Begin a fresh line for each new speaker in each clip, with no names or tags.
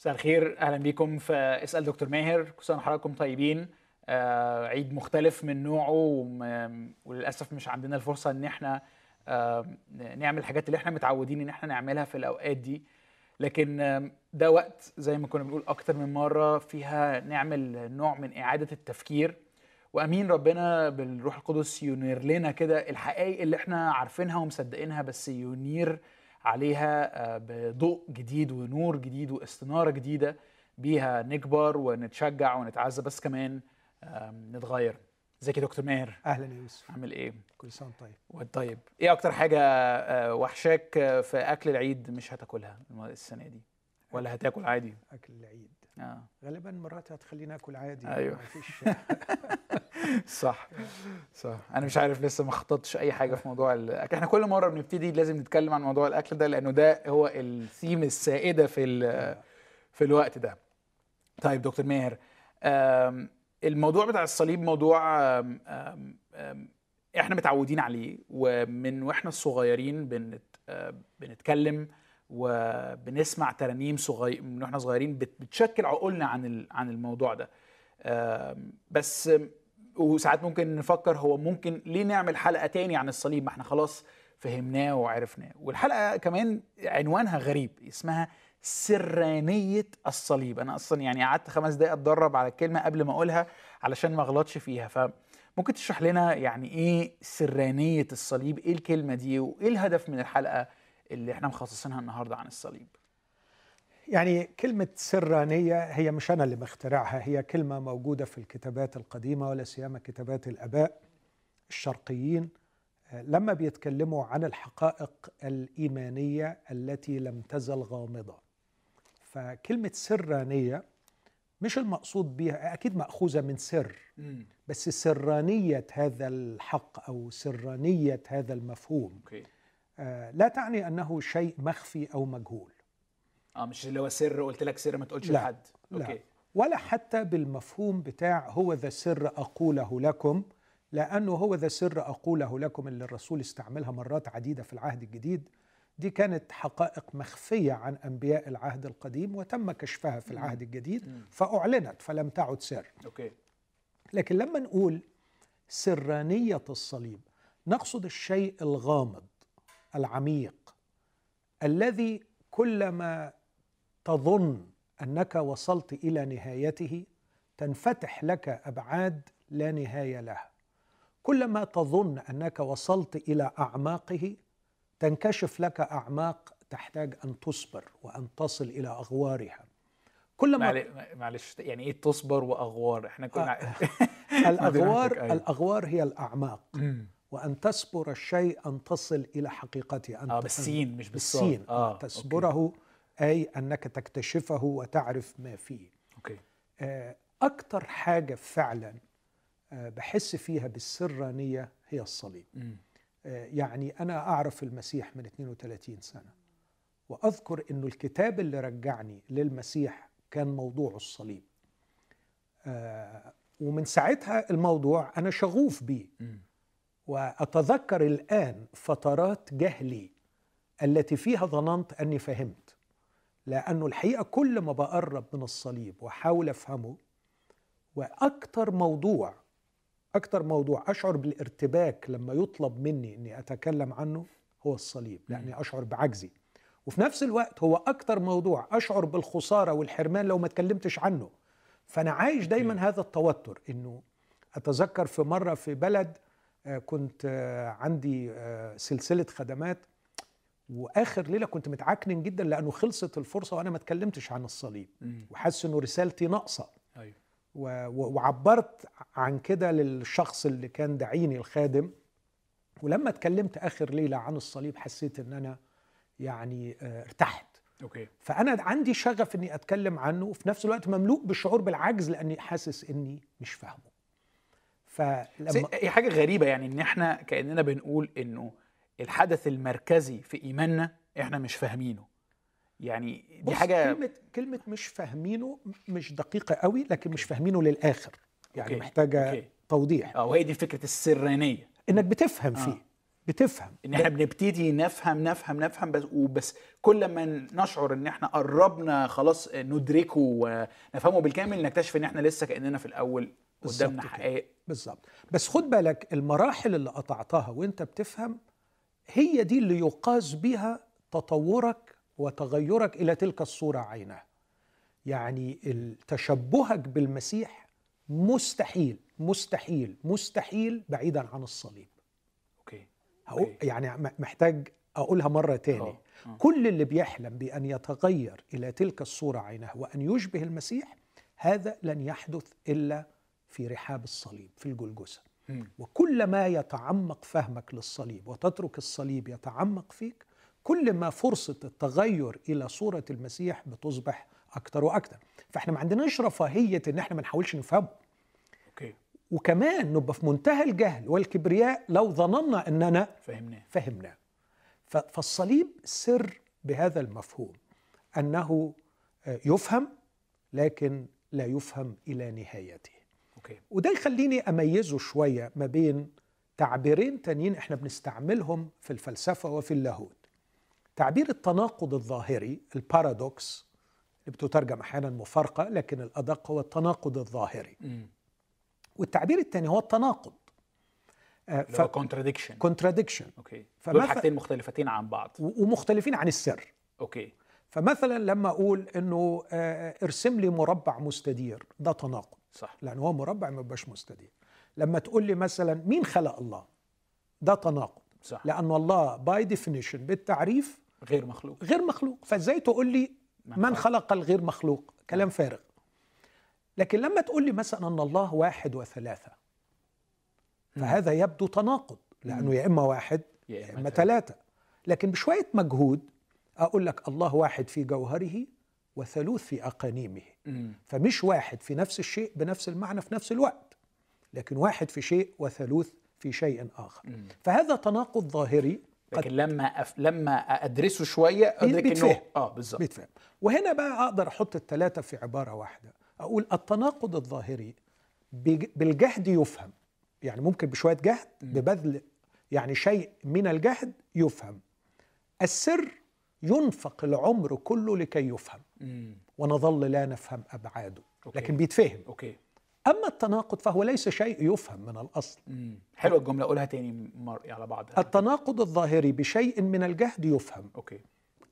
مساء الخير أهلا بيكم في اسأل دكتور ماهر. كل سنه وحضراتكم طيبين. آه عيد مختلف من نوعه وللأسف مش عندنا الفرصة إن إحنا آه نعمل الحاجات اللي إحنا متعودين إن إحنا نعملها في الأوقات دي. لكن آم، ده وقت زي ما كنا بنقول أكتر من مرة فيها نعمل نوع من إعادة التفكير. وأمين ربنا بالروح القدس ينير لنا كده الحقائق اللي إحنا عارفينها ومصدقينها بس ينير عليها آه، بضوء جديد ونور جديد واستنارة جديدة بيها نكبر ونتشجع ونتعزى بس كمان نتغير. ازيك يا دكتور ماهر؟
أهلا يا يوسف.
عامل إيه؟
كل سنة طيب.
وانت طيب. إيه أكتر حاجة آه، وحشاك آه، في أكل العيد مش هتاكلها السنة دي؟ ولا هتاكل عادي؟
أكل العيد.
آه.
غالبا مراتي هتخليني آكل عادي
أيوة.
مفيش
صح صح. أنا مش عارف لسه ما خططتش أي حاجة في موضوع الاكل إحنا كل مرة بنبتدي لازم نتكلم عن موضوع الأكل ده لأنه ده هو الثيم السائدة في في الوقت ده. طيب دكتور ماهر الموضوع بتاع الصليب موضوع آم، آم، آم، إحنا متعودين عليه ومن وإحنا الصغيرين بنت آه، بنتكلم وبنسمع ترانيم صغير من وإحنا صغيرين بت- بتشكل عقولنا عن عن الموضوع ده. بس وساعات ممكن نفكر هو ممكن ليه نعمل حلقة تاني عن الصليب؟ ما إحنا خلاص فهمناه وعرفناه. والحلقة كمان عنوانها غريب اسمها سرانية الصليب. أنا أصلا يعني قعدت خمس دقايق أتدرب على الكلمة قبل ما أقولها علشان ما أغلطش فيها. فممكن تشرح لنا يعني إيه سرانية الصليب؟ إيه الكلمة دي؟ وإيه الهدف من الحلقة؟ اللي إحنا مخصصينها النهارده عن الصليب.
يعني كلمة سرانية هي مش أنا اللي مخترعها هي كلمة موجودة في الكتابات القديمة ولا سيما كتابات الآباء الشرقيين آه، لما بيتكلموا عن الحقائق الإيمانية التي لم تزل غامضة. فكلمة سرانية مش المقصود بها أكيد مأخوذة من سر بس سرانية هذا الحق أو سرانية هذا المفهوم. آه، لا تعني أنه شيء مخفي أو مجهول.
آه مش اللي هو سر قلت لك سر ما تقولش
لا،
لحد.
لا.
okay.
ولا حتى بالمفهوم بتاع هو ذا سر أقوله لكم لأنه هو ذا سر أقوله لكم اللي الرسول استعملها مرات عديدة في العهد الجديد. دي كانت حقائق مخفية عن أنبياء العهد القديم وتم كشفها في العهد الجديد فأعلنت فلم تعد سر.
okay.
لكن لما نقول سرانية الصليب نقصد الشيء الغامض. العميق الذي كلما تظن أنك وصلت إلى نهايته تنفتح لك أبعاد لا نهاية لها. كلما تظن أنك وصلت إلى أعماقه تنكشف لك أعماق تحتاج أن تصبر وأن تصل إلى أغوارها. كلما
معل- معلش يعني إيه تصبر وأغوار؟ إحنا كنا
الأغوار
أيوة.
الأغوار هي الأعماق.
مم.
وأن تسبر الشيء أن تصل إلى حقيقته أن
آه بالسين مش بالصاد
بالسين
آه
أن تسبره أي أنك تكتشفه وتعرف ما فيه
okay, okay.
آه، أكتر حاجة فعلا آه، بحس فيها بالسرانية هي الصليب
مم.
آه، يعني أنا أعرف المسيح من 32 سنة وأذكر إنه الكتاب اللي رجعني للمسيح كان موضوع الصليب آه، ومن ساعتها الموضوع أنا شغوف بيه
مم.
وأتذكر الآن فترات جهلي التي فيها ظننت أني فهمت لأنه الحقيقة كل ما بقرب من الصليب واحاول أفهمه وأكثر موضوع أكثر موضوع أشعر بالارتباك لما يطلب مني إني أتكلم عنه هو الصليب لأني أشعر بعجزي. وفي نفس الوقت هو أكثر موضوع أشعر بالخسارة والحرمان لو ما اتكلمتش عنه. فأنا عايش دايما هذا التوتر إنه أتذكر في مرة في بلد كنت آه، عندي آه، سلسلة خدمات وآخر ليلة كنت متعكنن جدا لأنه خلصت الفرصة وأنا ما اتكلمتش عن الصليب. وحاسس إنه رسالتي
ناقصة.
و- وعبرت عن كده للشخص اللي كان داعيني الخادم. ولما اتكلمت آخر ليلة عن الصليب حسيت إن أنا يعني آه، ارتحت.
okay.
فأنا عندي شغف إني أتكلم عنه وفي نفس الوقت مملوء بالشعور بالعجز لأني حاسس إني مش فاهمه. فلما
هي حاجة غريبة يعني إن إحنا كأننا بنقول إنه الحدث المركزي في إيماننا إحنا مش فاهمينه. يعني دي حاجة
كلمه كلمة مش فاهمينه مش دقيقة قوي لكن مش فاهمينه للآخر. يعني
okay،
محتاجة
okay.
توضيح.
آه وهي دي فكرة السرانية.
إنك بتفهم
آه.
فيه. بتفهم.
إن إحنا بنبتدي نفهم نفهم نفهم بس وبس كل ما نشعر إن إحنا قربنا خلاص ندركه ونفهمه بالكامل نكتشف إن إحنا لسه كأننا في الأول قدامنا. حقائق.
بالظبط. بس خد بالك المراحل اللي قطعتها وأنت بتفهم هي دي اللي يقاس بها تطورك وتغيرك إلى تلك الصورة عينها يعني تشبهك بالمسيح مستحيل مستحيل مستحيل بعيدا عن الصليب. هقول. يعني محتاج أقولها مرة تاني
آه، آه.
كل اللي بيحلم بأن يتغير إلى تلك الصورة عينها وأن يشبه المسيح هذا لن يحدث إلا في رحاب الصليب في الجلجسه. وكلما يتعمق فهمك للصليب وتترك الصليب يتعمق فيك كل ما فرصة التغير إلى صورة المسيح بتصبح أكتر وأكتر فإحنا ما عندناش رفاهية إن إحنا ما نحاولش نفهمه وكمان نبقى في منتهى الجهل والكبرياء لو ظننا إننا
فهمناه.
فهمناه. فالصليب سر بهذا المفهوم أنه آه، يفهم لكن لا يفهم إلى نهايته.
okay.
وده يخليني أميزه شوية ما بين تعبيرين تانيين إحنا بنستعملهم في الفلسفة وفي اللاهوت. تعبير التناقض الظاهري ال paradox اللي بتترجم أحيانا مفارقة لكن الأدق هو التناقض الظاهري.
مم.
والتعبير الثاني هو التناقض.
اللي هو contradiction
contradiction
okay
فمثل-
دول حاجتين مختلفتين عن بعض.
ومختلفين عن السر.
okay
فمثلا لما أقول إنه آه، ارسم لي مربع مستدير ده تناقض.
صح.
لأن هو مربع ما يبقاش مستدير. لما تقول لي مثلا مين خلق الله؟ ده تناقض.
صح.
لأن الله by definition بالتعريف
غير مخلوق.
غير مخلوق. فإزاي تقول لي
من خلق.
خلق الغير مخلوق؟ كلام فارغ. لكن لما تقول لي مثلا أن الله واحد وثلاثة فهذا يبدو تناقض لأنه يا إما واحد
يا إما
ثلاثة. لكن بشوية مجهود أقول لك الله واحد في جوهره وثالوث في
أقانيمه.
فمش واحد في نفس الشيء بنفس المعنى في نفس الوقت لكن واحد في شيء وثالوث في شيء
آخر.
فهذا تناقض ظاهري
لكن لما أف... لما أدرسه شوية ادرك
بيتفهم.
انه آه بالظبط
بيتفهم. وهنا بقى أقدر أحط الثلاثة في عبارة واحدة. أقول التناقض الظاهري بالجهد يفهم. يعني ممكن بشوية جهد ببذل يعني شيء من الجهد يفهم. السر ينفق العمر كله لكي يفهم. ونظل لا نفهم ابعاده
okay.
لكن بيتفهم.
okay.
أما التناقض فهو ليس شيء يفهم من الأصل.
مم. حلوة الجملة قولها تاني مر... على بعضها
التناقض الظاهري بشيء من الجهد يفهم.
okay.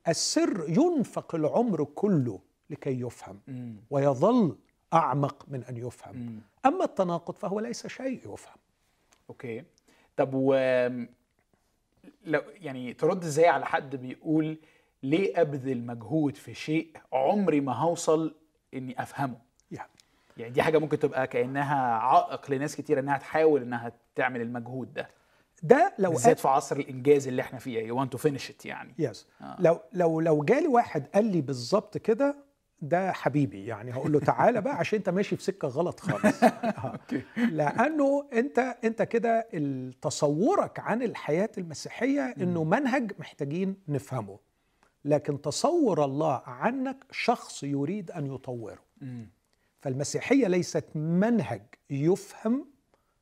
السر ينفق العمر كله لكي يفهم. ويظل أعمق من أن يفهم. أما التناقض فهو ليس شيء يفهم.
أوكي. طب و لو يعني ترد إزاي على حد بيقول ليه أبذل مجهود في شيء عمري ما هوصل إني أفهمه؟
يعني
يعني دي حاجة ممكن تبقى كأنها عائق لناس كتير إنها تحاول إنها تعمل المجهود ده.
ده لو
بالذات في عصر الإنجاز اللي إحنا فيه. Want to finish it يعني.
يس
آه.
لو لو لو جالي واحد قال لي بالظبط كده ده حبيبي يعني هقول له تعالى بقى عشان انت ماشي في سكة غلط خالص. آه. لأنه انت انت كده تصورك عن الحياة المسيحية إنه منهج محتاجين نفهمه. لكن تصور الله عنك شخص يريد أن يطوره. فالمسيحية ليست منهج يفهم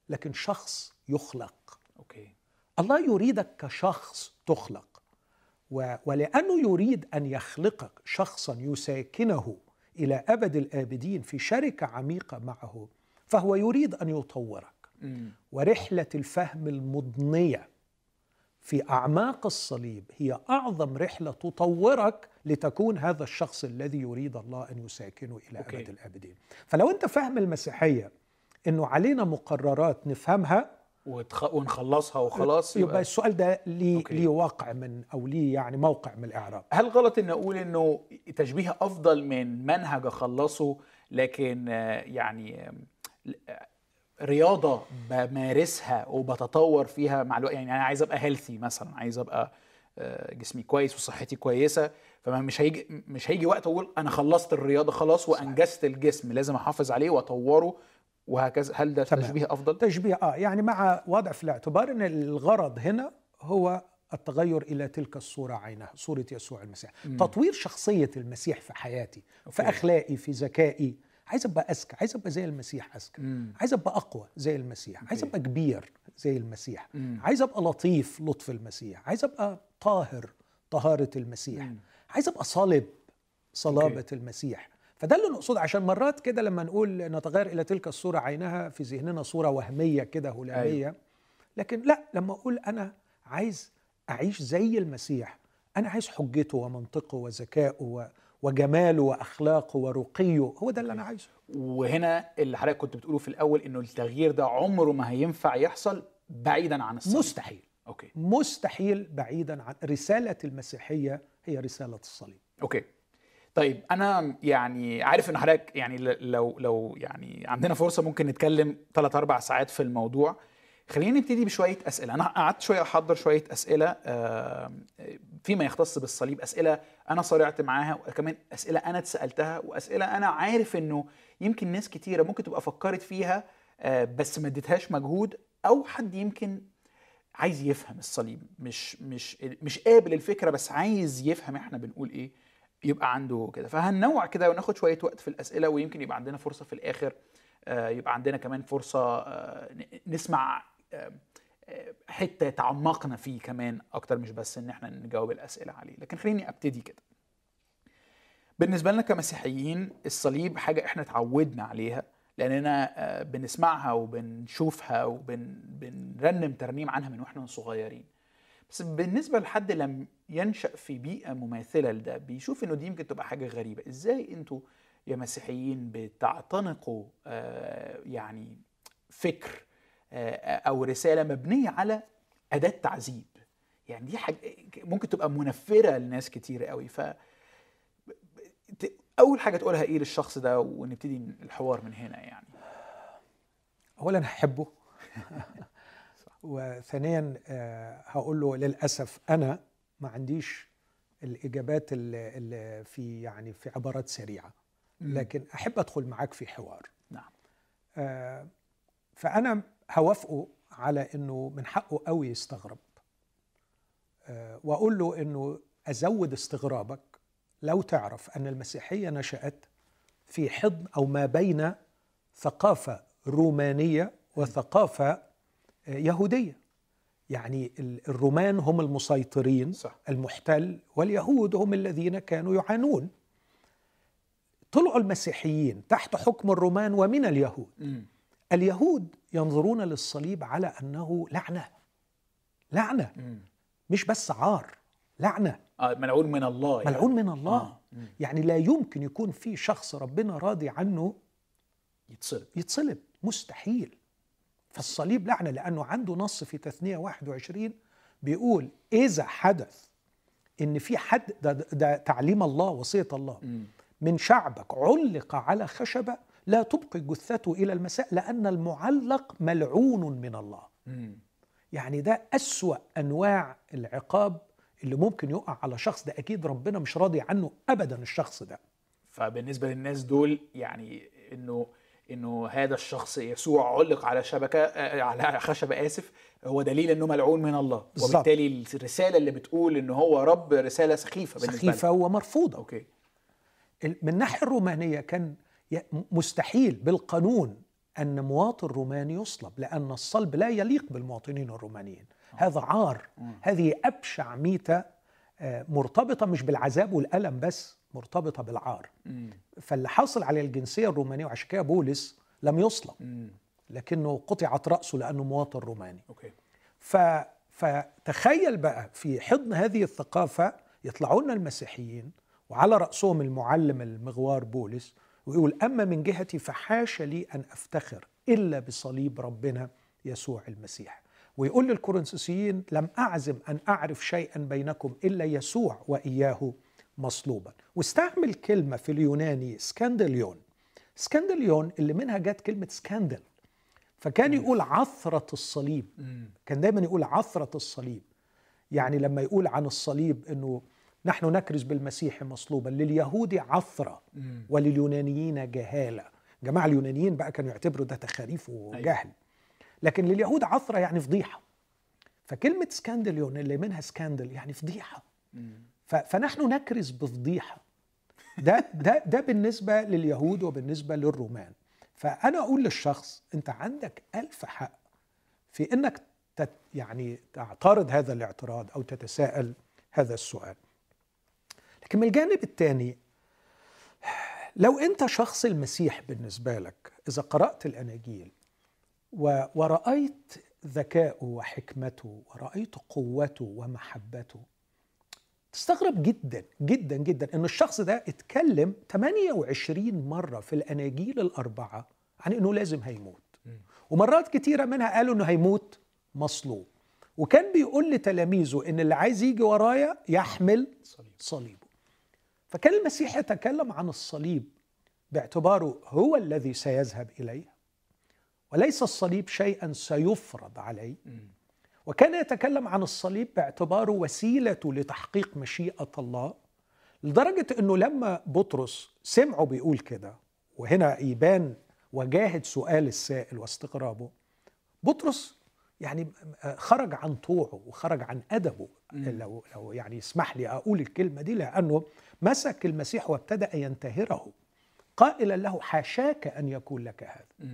لكن شخص يخلق.
okay.
الله يريدك كشخص تخلق. و- ولأنه يريد أن يخلقك شخصا يساكنه إلى أبد الآبدين في شركة عميقة معه فهو يريد أن يطورك
مم.
ورحلة الفهم المضنية في أعماق الصليب هي أعظم رحلة تطورك لتكون هذا الشخص الذي يريد الله أن يساكنه إلى
okay.
ابد الآبدين فلو أنت فاهم المسيحية إنه علينا مقررات نفهمها
وتخ... ونخلصها وخلاص
يبقى السؤال ده ليه. ليه واقع من أو ليه يعني موقع من الإعراب.
هل غلط إن أقول إنه تشبيه أفضل من منهج أخلصه لكن يعني رياضة بمارسها وبتطور فيها مع الوقت؟ يعني أنا عايز أبقى هيلثي مثلا عايز أبقى آه، جسمي كويس وصحتي كويسة فما مش هيجي مش هيجي وقت أقول أنا خلصت الرياضة خلاص وأنجزت الجسم لازم أحافظ عليه وأطوره وهكذا هل ده
تمام.
تشبيه أفضل؟
تشبيه آه يعني مع وضع في الاعتبار ان الغرض هنا هو التغير إلى تلك الصورة عينها صورة يسوع المسيح
مم.
تطوير شخصية المسيح في حياتي في
أوكي.
اخلاقي في ذكائي عايز أبقى أذكى عايز أبقى زي المسيح
أذكى.
عايز أبقى أقوى زي المسيح عايز. أبقى كبير زي المسيح
مم.
عايز أبقى لطيف لطف المسيح عايز أبقى طاهر طهارة المسيح
مم.
عايز أبقى صلب صلابة
أوكي.
المسيح فده اللي نقصده. عشان مرات كده لما نقول نتغير إلى تلك الصورة عينها في ذهننا صورة وهمية كده هلامية.
أيوة.
لكن لا لما أقول أنا عايز أعيش زي المسيح أنا عايز حجته ومنطقه وذكائه و- وجماله وأخلاقه ورقيه هو ده اللي أنا عايزه.
وهنا اللي حضرتك كنت بتقوله في الأول إنه التغيير ده عمره ما هينفع يحصل بعيدا عن الصليب.
مستحيل.
okay.
مستحيل بعيدا عن رسالة المسيحية هي رسالة الصليب.
okay. طيب أنا يعني عارف إن حضرتك يعني لو لو يعني عندنا فرصة ممكن نتكلم ثلاث أربع ساعات في الموضوع. خلينا نبتدي بشوية أسئلة. أنا قعدت شوية أحضر شوية أسئلة فيما يختص بالصليب أسئلة أنا صارعت معاها وكمان أسئلة أنا اتسألتها وأسئلة أنا عارف إنه يمكن ناس كتيرة ممكن تبقى فكرت فيها آه، بس ما اديتهاش مجهود أو حد يمكن عايز يفهم الصليب. مش مش مش قابل الفكرة بس عايز يفهم إحنا بنقول إيه. يبقى عنده كده. فهننوع كده وناخد شوية وقت في الأسئلة ويمكن يبقى عندنا فرصة في الآخر آه، يبقى عندنا كمان فرصة آه، نسمع آه، حتة تعمقنا فيه كمان أكتر مش بس إن إحنا نجاوب الأسئلة عليه. لكن خليني أبتدي كده. بالنسبة لنا كمسيحيين الصليب حاجة إحنا اتعودنا عليها لأننا بنسمعها وبنشوفها وبنرنم ترنيم عنها من وإحنا صغيرين. بس بالنسبة لحد لم ينشأ في بيئة مماثلة لده بيشوف إنه دي يمكن تبقى حاجة غريبة. إزاي أنتوا يا مسيحيين بتعتنقوا آه، يعني فكر آه، أو رسالة مبنية على أداة تعذيب؟ يعني دي حاجة ممكن تبقى منفرة لناس كتير قوي. ف أول حاجة تقولها إيه للشخص ده ونبتدي الحوار من هنا يعني؟
اولا هحبه وثانيا آه، هقول له للأسف أنا ما عنديش الإجابات اللي في يعني في عبارات سريعة. لكن أحب أدخل معاك في حوار.
نعم.
آه، فأنا هوافقه على إنه من حقه قوي يستغرب. آه، وأقول له إنه أزود استغرابك لو تعرف أن المسيحية نشأت في حضن أو ما بين ثقافة رومانية وثقافة يهودية. يعني ال- الرومان هم المسيطرين
صح.
المحتل واليهود هم الذين كانوا يعانون. طلعوا المسيحيين تحت حكم الرومان ومن اليهود.
مم.
اليهود ينظرون للصليب على أنه لعنة. لعنة.
مم.
مش بس عار لعنة.
آه ملعون من الله يعني.
ملعون من الله.
آه.
يعني لا يمكن يكون في شخص ربنا راضي عنه
يتصلب.
يتصلب. مستحيل. فالصليب لعنة لأنه عنده نص في تثنية 21 بيقول إذا حدث إن في حد ده, ده تعليم الله وصية الله. من شعبك علق على خشبة لا تبقي جثته إلى المساء لأن المعلق ملعون من الله. يعني ده أسوأ أنواع العقاب اللي ممكن يقع على شخص ده أكيد ربنا مش راضي عنه أبدا الشخص ده
فبالنسبة للناس دول يعني إنه إنه هذا الشخص يسوع علق على شبكة آه، على خشبه آسف هو دليل إنه ملعون من الله. وبالتالي الرسالة اللي بتقول ان هو رب رسالة سخيفة بالنسبة
سخيفة
لنا.
ومرفوضة. أوكي. من الناحية الرومانية كان مستحيل بالقانون أن مواطن روماني يصلب لأن الصلب لا يليق بالمواطنين الرومانيين. هذا عار. هذه أبشع ميتة آه، مرتبطة مش بالعذاب والألم بس مرتبطة بالعار.
مم.
فاللي حاصل على الجنسية الرومانية وعشان كده بولس لم يصلب.
مم.
لكنه قطعت رأسه لأنه مواطن روماني.
okay.
ف... فتخيل بقى في حضن هذه الثقافة يطلعوا لنا المسيحيين وعلى رأسهم المعلم المغوار بولس ويقول أما من جهتي فحاش لي أن أفتخر إلا بصليب ربنا يسوع المسيح. ويقول للكورنثوسيين لم أعزم أن أعرف شيئا بينكم إلا يسوع وإياه مصلوبا. واستعمل كلمة في اليوناني σκάνδαλον σκάνδαλον اللي منها جت كلمة scandal فكان يقول عثرة الصليب. كان دايما يقول عثرة الصليب يعني لما يقول عن الصليب إنه نحن نكرز بالمسيح مصلوبا لليهود عثرة. ولليونانيين جهالة. جماعة اليونانيين بقى كانوا يعتبروا ده تخاريف وجهل. لكن لليهود عثرة يعني فضيحة. فكلمة σκάνδαλον اللي منها scandal يعني فضيحة.
مم.
ف- فنحن نكرز بفضيحة. ده ده ده بالنسبة لليهود وبالنسبة للرومان. فأنا أقول للشخص أنت عندك ألف حق في إنك تت يعني تعترض هذا الاعتراض أو تتساءل هذا السؤال. لكن من الجانب الثاني لو أنت شخص المسيح بالنسبة لك إذا قرأت الاناجيل ورأيت ذكاءه وحكمته ورأيت قوته ومحبته. تستغرب جدا جدا جدا إن الشخص ده اتكلم 28 مرة في الأناجيل الأربعة عن إنه لازم هيموت. ومرات كتيرة منها قالوا إنه هيموت مصلوب. وكان بيقول لتلاميذه إن اللي عايز يجي ورايا يحمل صليبه. فكان المسيح يتكلم عن الصليب باعتباره هو الذي سيذهب إليه. وليس الصليب شيئا سيفرض عليه. وكان يتكلم عن الصليب باعتباره وسيلة لتحقيق مشيئة الله لدرجة أنه لما بطرس سمعه بيقول كده وهنا يبان وجاهد سؤال السائل واستغرابه بطرس يعني خرج عن طوعه وخرج عن أدبه. لو, لو يعني اسمح لي أقول الكلمة دي لأنه مسك المسيح وابتدأ ينتهره. قائلا له حاشاك أن يكون لك هذا.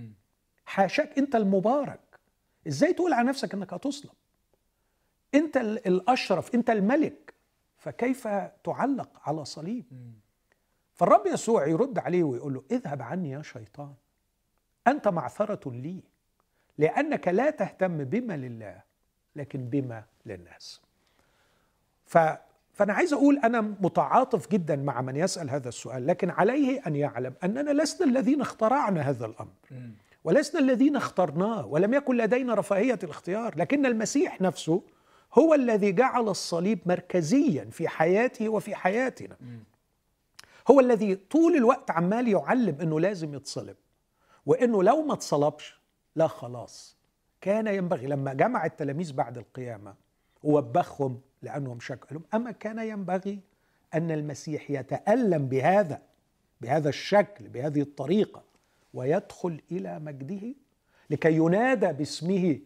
حاشاك انت المبارك. إزاي تقول على نفسك انك هتصلب انت الاشرف انت الملك فكيف تعلق على صليب؟ فالرب يسوع يرد عليه ويقول له اذهب عني يا شيطان أنت معثرة لي لأنك لا تهتم بما لله لكن بما للناس. ف فأنا عايز أقول أنا متعاطف جدا مع من يسأل هذا السؤال لكن عليه أن يعلم أننا لسنا الذين اخترعنا هذا الأمر. ولسنا الذين اخترناه ولم يكن لدينا رفاهية الاختيار لكن المسيح نفسه هو الذي جعل الصليب مركزيا في حياته وفي حياتنا. هو الذي طول الوقت عمال يعلم إنه لازم يتصلب وإنه لو ما اتصلبش لا خلاص. كان ينبغي لما جمع التلاميذ بعد القيامة ووبخهم لأنهم شكوا لهم أما كان ينبغي أن المسيح يتألم بهذا بهذا الشكل بهذه الطريقة. ويدخل إلى مجده لكي ينادى باسمه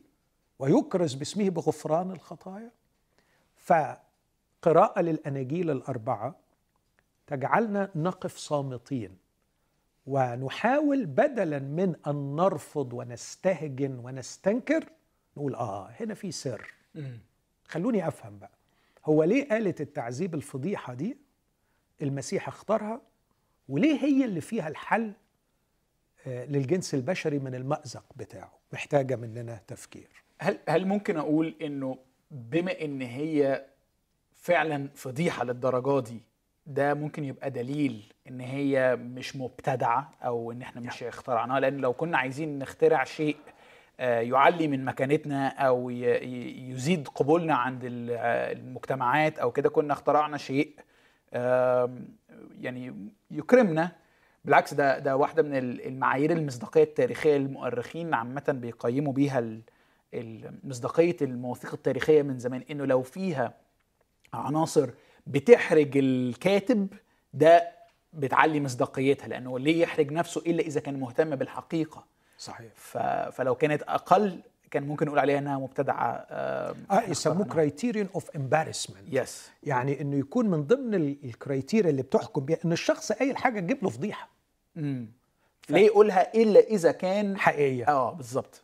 ويكرز باسمه بغفران الخطايا. فقراءة للأناجيل الأربعة تجعلنا نقف صامتين ونحاول بدلا من أن نرفض ونستهجن ونستنكر نقول آه هنا في سر. خلوني أفهم بقى. هو ليه قالت التعذيب الفضيحة دي؟ المسيح اختارها؟ وليه هي اللي فيها الحل؟ للجنس البشري من المأزق بتاعه محتاجة مننا تفكير.
هل هل ممكن أقول إنه بما إن هي فعلا فضيحة للدرجة دي ده ممكن يبقى دليل إن هي مش مبتدعة أو إن إحنا مش اخترعناها؟ لأن لو كنا عايزين نخترع شيء يعلي من مكانتنا أو يزيد قبولنا عند المجتمعات أو كده كنا اخترعنا شيء يعني يكرمنا بالعكس ده ده واحدة من المعايير المصداقية التاريخية المؤرخين عامة بيقيموا بيها مصداقية المواثيق التاريخية من زمان. إنه لو فيها عناصر بتحرج الكاتب ده بتعلي مصداقيتها لأنه ليه يحرج نفسه إلا إذا كان مهتم بالحقيقة؟
صحيح.
ف... فلو كانت أقل كان ممكن نقول عليها إنها مبتدعة
آه, آه يسموه criterion of embarrassment
yes
يعني إنه يكون من ضمن ال criteria اللي بتحكم بيها إن الشخص قايل حاجة تجيب له فضيحة.
امم ف... ليه يقولها إلا إذا كان
حقيقية.
آه بالظبط.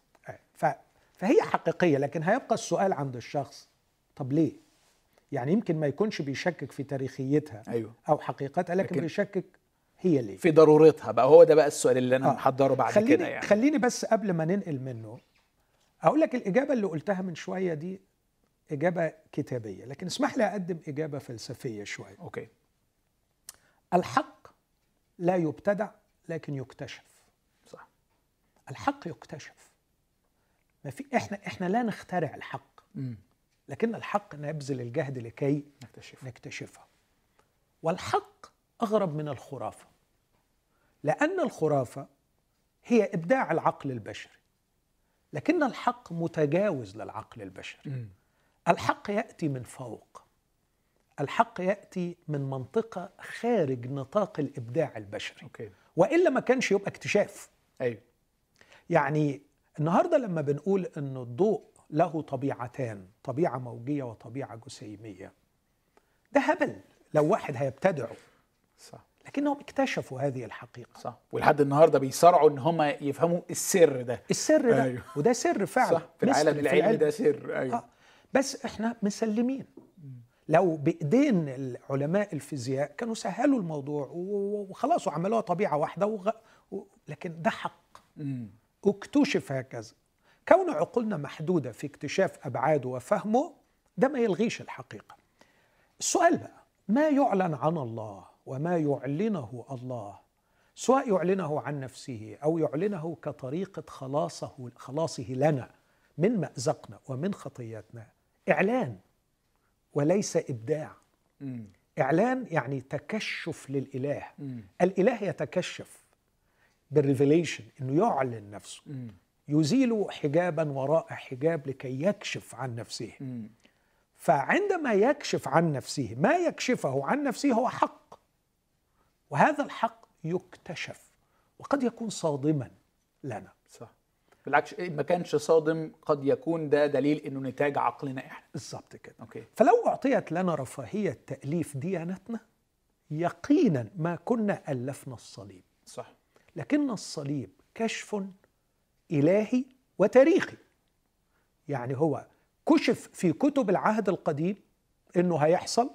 ف... فهي حقيقية لكن هيبقى السؤال عند الشخص طب ليه؟ يعني يمكن ما يكونش بيشكك في تاريخيتها
أيوه.
أو حقيقتها لكن, لكن بيشكك هي ليه.
في ضرورتها بقى هو ده بقى السؤال اللي أنا آه. محضره بعد
خليني
كده يعني.
خليني بس قبل ما ننقل منه أقول لك الإجابة اللي قلتها من شوية دي إجابة كتابية لكن اسمح لي أقدم إجابة فلسفية شوية.
أوكي.
الحق لا يبتدع لكن يكتشف.
صح.
الحق يكتشف. ما في إحنا إحنا لا نخترع الحق. لكن الحق نبذل الجهد لكي
نكتشف
نكتشفها والحق أغرب من الخرافة. لأن الخرافة هي إبداع العقل البشري. لكن الحق متجاوز للعقل البشري.
مم.
الحق يأتي من فوق. الحق يأتي من منطقة خارج نطاق الإبداع البشري.
أوكي.
وإلا ما كانش يبقى اكتشاف.
أيوه.
يعني النهارده لما بنقول إن الضوء له طبيعتان طبيعة موجية وطبيعة جسيمية ده هبل. لو واحد هيبتدعه.
صح.
لكنهم اكتشفوا هذه الحقيقة.
صح. ولحد النهارده بيصارعوا إن هم يفهموا السر ده.
السر ده.
أيوه.
وده سر فعلا.
صح. في العالم العلمي
العلم.
ده سر. أيوه.
آه. بس إحنا مسلمين. لو بإيدين العلماء الفيزياء كانوا سهلوا الموضوع وخلاص وعملوها طبيعة واحدة وغ... و... لكن ده حق. اكتشف هكذا. كون عقولنا محدودة في اكتشاف أبعاده وفهمه ده ما يلغيش الحقيقة. السؤال بقى ما يعلن عن الله وما يعلنه الله؟ سواء يعلنه عن نفسه أو يعلنه كطريقة خلاصه خلاصه لنا من مأزقنا ومن خطياتنا. إعلان. وليس إبداع
مم.
إعلان يعني تكشف للإله
مم.
الإله يتكشف بالريفيليشن إنه يعلن نفسه
مم.
يزيل حجابا وراء حجاب لكي يكشف عن نفسه
مم.
فعندما يكشف عن نفسه ما يكشفه عن نفسه هو حق وهذا الحق يكتشف وقد يكون صادما لنا
بالعكس إيه، ما كانش صادم قد يكون ده دليل إنه نتاج عقلنا إحنا.
بالظبط كده.
أوكي.
فلو أعطيت لنا رفاهية تأليف ديانتنا يقينا ما كنا ألفنا الصليب.
صح.
لكن الصليب كشف إلهي وتاريخي. يعني هو كشف في كتب العهد القديم إنه هيحصل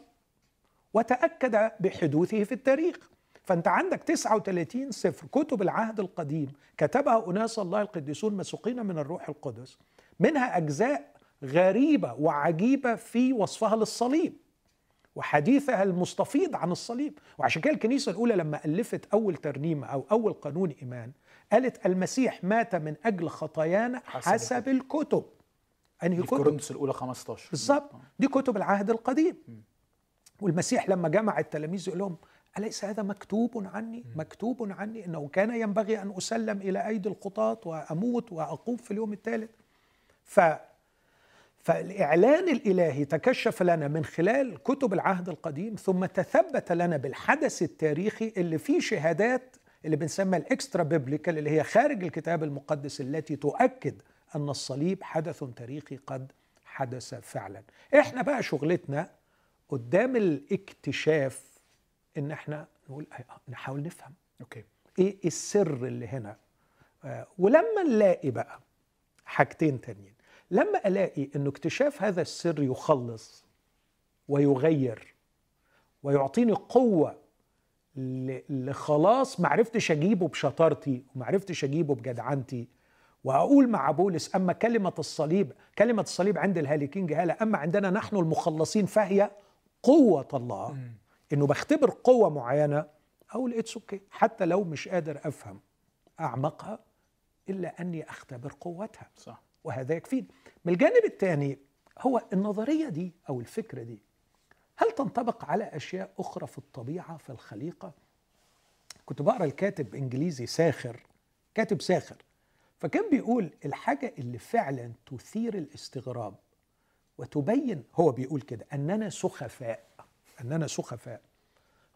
وتأكد بحدوثه في التاريخ. فأنت عندك 39 سفر. كتب العهد القديم كتبها أناس الله القديسون مسوقين من الروح القدس. منها أجزاء غريبة وعجيبة في وصفها للصليب وحديثها المستفيض عن الصليب. وعشان كده الكنيسة الأولى لما ألفت أول ترنيمة أو أول قانون إيمان قالت المسيح مات من أجل خطايانا
حسب
حسب الكتب.
في
كتب؟
كورنثوس الأولى 15
بالظبط. دي كتب العهد القديم. والمسيح لما جمع التلاميذ يقول لهم أليس هذا مكتوب عني؟ مكتوب عني أنه كان ينبغي أن أسلم إلى أيدي القطاة وأموت وأقوم في اليوم الثالث. ف فالإعلان الإلهي تكشف لنا من خلال كتب العهد القديم ثم تثبت لنا بالحدث التاريخي اللي فيه شهادات اللي بنسميها الإكسترا بيبليكال اللي هي خارج الكتاب المقدس التي تؤكد أن الصليب حدث تاريخي قد حدث فعلا. إحنا بقى شغلتنا قدام الاكتشاف إن إحنا نقول نحاول نفهم.
أوكي.
إيه السر اللي هنا؟ آه، ولما نلاقي بقى حاجتين تانيين. لما ألاقي انه اكتشاف هذا السر يخلص ويغير ويعطيني قوة لخلاص ما عرفتش أجيبه بشطارتي وما عرفتش أجيبه بجدعنتي وأقول مع بولس أما كلمة الصليب كلمة الصليب عند الهالكين جهالة أما عندنا نحن المخلصين فهي قوة الله. إنه بختبر قوة معينة أقول it's okay حتى لو مش قادر أفهم أعمقها إلا أني أختبر قوتها.
صح.
وهذا يكفيني. من الجانب الثاني هو النظرية دي أو الفكرة دي هل تنطبق على أشياء أخرى في الطبيعة في الخليقة؟ كنت بقرأ الكاتب إنجليزي ساخر كاتب ساخر فكان بيقول الحاجة اللي فعلا تثير الاستغراب وتبين هو بيقول كده أننا سخفاء. أننا سخفاء.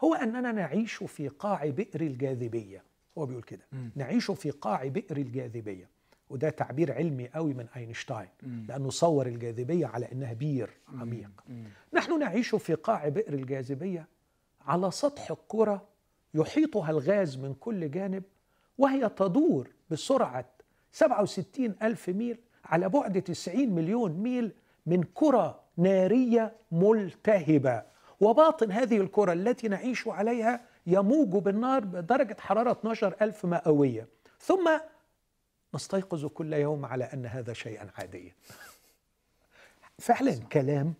هو أننا نعيش في قاع بئر الجاذبية. هو بيقول كده. نعيش في قاع بئر الجاذبية. وده تعبير علمي قوي من أينشتاين. لأنه صور الجاذبية على إنها بير عميق. نحن نعيش في قاع بئر الجاذبية على سطح الكرة يحيطها الغاز من كل جانب وهي تدور بسرعة 67 ألف ميل على بعد 90 مليون ميل من كرة نارية ملتهبة. وباطن هذه الكرة التي نعيش عليها يموج بالنار بدرجة حرارة 12 ألف مئوية. ثم نستيقظ كل يوم على أن هذا شيئا عاديا. فعلا كلام.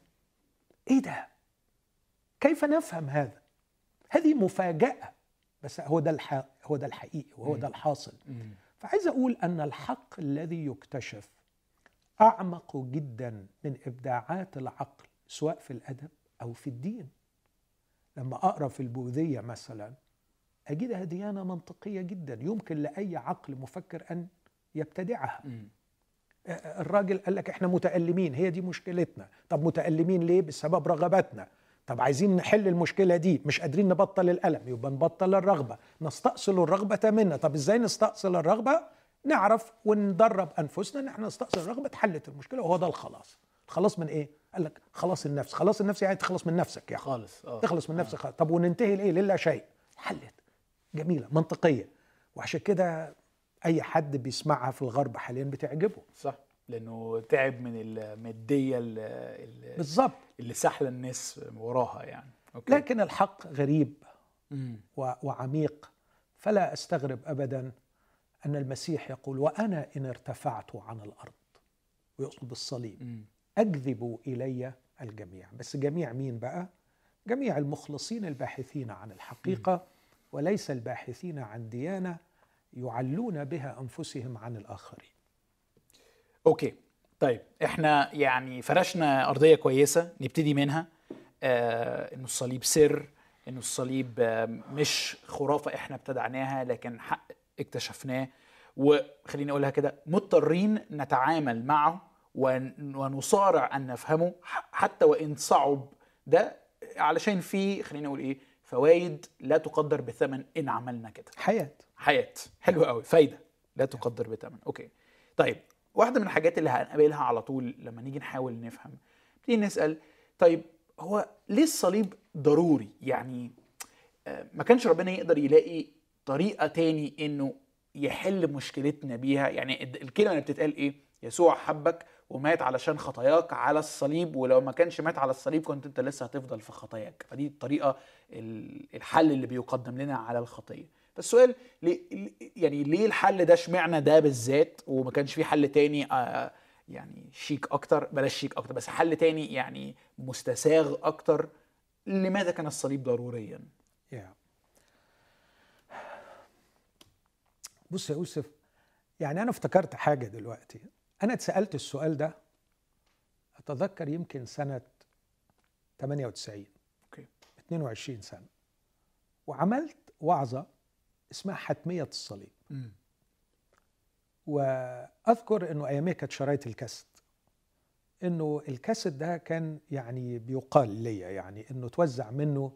إيه ده؟ كيف نفهم هذا؟ هذه مفاجأة. بس هو ده الح... هو ده الحقيقي وهو ده الحاصل. فعايز أقول أن الحق الذي يكتشف أعمق جدا من إبداعات العقل سواء في الأدب أو في الدين. لما أقرأ في البوذية مثلا اجدها ديانه منطقية جدا. يمكن لأي عقل مفكر أن يبتدعها. الراجل قال لك إحنا متألمين. هي دي مشكلتنا. طب متألمين ليه؟ بسبب رغباتنا. طب عايزين نحل المشكلة دي. مش قادرين نبطل الألم. يبقى نبطل الرغبة. نستأصل الرغبة منا. طب إزاي نستأصل الرغبة؟ نعرف وندرب أنفسنا إن إحنا نستأصل الرغبة. اتحلت المشكلة وهو ده الخلاص. الخلاص من إيه؟ قال لك خلاص النفس خلاص النفس يعني تخلص من نفسك يعني
خالص آه.
تخلص من نفسك خلاص. طب وننتهي لإيه؟ للا شيء. حلت. جميلة منطقية. وعشان كده أي حد بيسمعها في الغرب حاليا بتعجبه.
صح. لأنه تعب من الماديه اللي,
بالظبط.
اللي سحله الناس وراها يعني. أوكي.
لكن الحق غريب
مم.
وعميق. فلا أستغرب ابدا أن المسيح يقول وأنا إن ارتفعت عن الأرض. ويقصد بالصليب.
مم.
اجذب إلي الجميع. بس جميع مين بقى؟ جميع المخلصين الباحثين عن الحقيقة وليس الباحثين عن ديانة يعلون بها أنفسهم عن الآخرين.
أوكي. طيب إحنا يعني فرشنا أرضية كويسة نبتدي منها. آه إنه الصليب سر إنه الصليب آه مش خرافة إحنا ابتدعناها لكن حق اكتشفناه. وخليني أقولها كده مضطرين نتعامل معه ونصارع أن نفهمه حتى وإن صعب ده علشان في خليني أقول إيه فوائد لا تقدر بثمن إن عملنا كده.
حياة.
حياة. حلوة قوي فايدة. لا تقدر بثمن. أوكي. طيب واحدة من الحاجات اللي هنقابلها على طول لما نيجي نحاول نفهم نبتدي نسأل طيب هو ليه الصليب ضروري؟ يعني آه، ما كانش ربنا يقدر يلاقي طريقة تاني إنه يحل مشكلتنا بيها؟ يعني الكلمة اللي بتتقال إيه؟ يسوع حبك ومات علشان خطاياك على الصليب ولو ما كانش مات على الصليب كنت انت لسه هتفضل في خطاياك. فدي الطريقة ال- الحل اللي بيقدم لنا على الخطية. بس السؤال ليه يعني ليه الحل ده اشمعنى ده بالذات؟ وما كانش في حل تاني آه يعني شيك أكتر؟ بلاش شيك أكتر بس حل تاني يعني مستساغ أكتر لماذا كان الصليب ضروريا؟
يا بص يا يوسف يعني أنا افتكرت حاجة دلوقتي. أنا اتسألت السؤال ده أتذكر يمكن سنة 98
okay.
22 سنة. وعملت وعظة اسمها حتمية الصليب.
مم.
وأذكر إنه أياميها كانت شرايط الكاسيت. إنه الكاسيت ده كان يعني بيقال لي يعني إنه توزع منه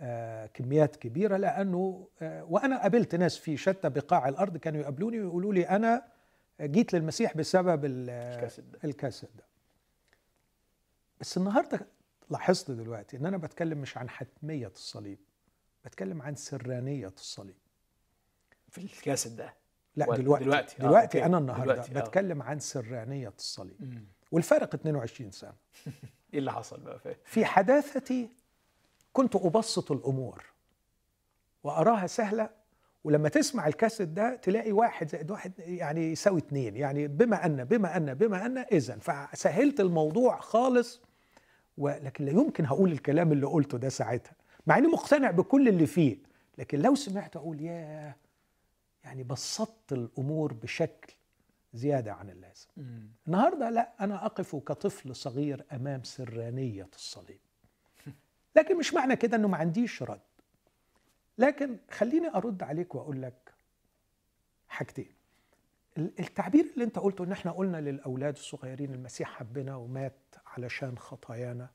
آه كميات كبيرة لأنه آه وأنا قابلت ناس في شتى بقاع الأرض كانوا يقابلوني ويقولوا لي أنا جيت للمسيح بسبب ال-
الكاسيت ده.
الكاسيت ده بس النهارده لاحظت دلوقتي إن أنا بتكلم مش عن حتمية الصليب بتكلم عن سرانية الصليب
في الكاسيت ده
لا دلوقتي
دلوقتي؟
دلوقتي,
آه،
دلوقتي
okay.
أنا النهارده
دلوقتي، آه.
بتكلم عن سرانية الصليب
مم.
والفارق 22 سنة
إيه اللي حصل بقى فاهم
في حداثتي كنت أبسط الأمور وأراها سهلة ولما تسمع الكاسيت ده تلاقي واحد زائد واحد يعني يساوي اتنين. يعني بما أن بما أن بما أن اذا فسهلت الموضوع خالص. ولكن لا يمكن هقول الكلام اللي قلته ده ساعتها مع إني مقتنع بكل اللي فيه لكن لو سمعت أقول ياه يعني بسطت الأمور بشكل زيادة عن اللازم. النهارده لا أنا أقف كطفل صغير أمام سرانية الصليب. لكن مش معنى كده إنه ما عنديش رد. لكن خليني أرد عليك وأقول لك حاجتين. ال- التعبير اللي أنت قلته إن إحنا قلنا للأولاد الصغيرين المسيح حبنا ومات علشان خطايانا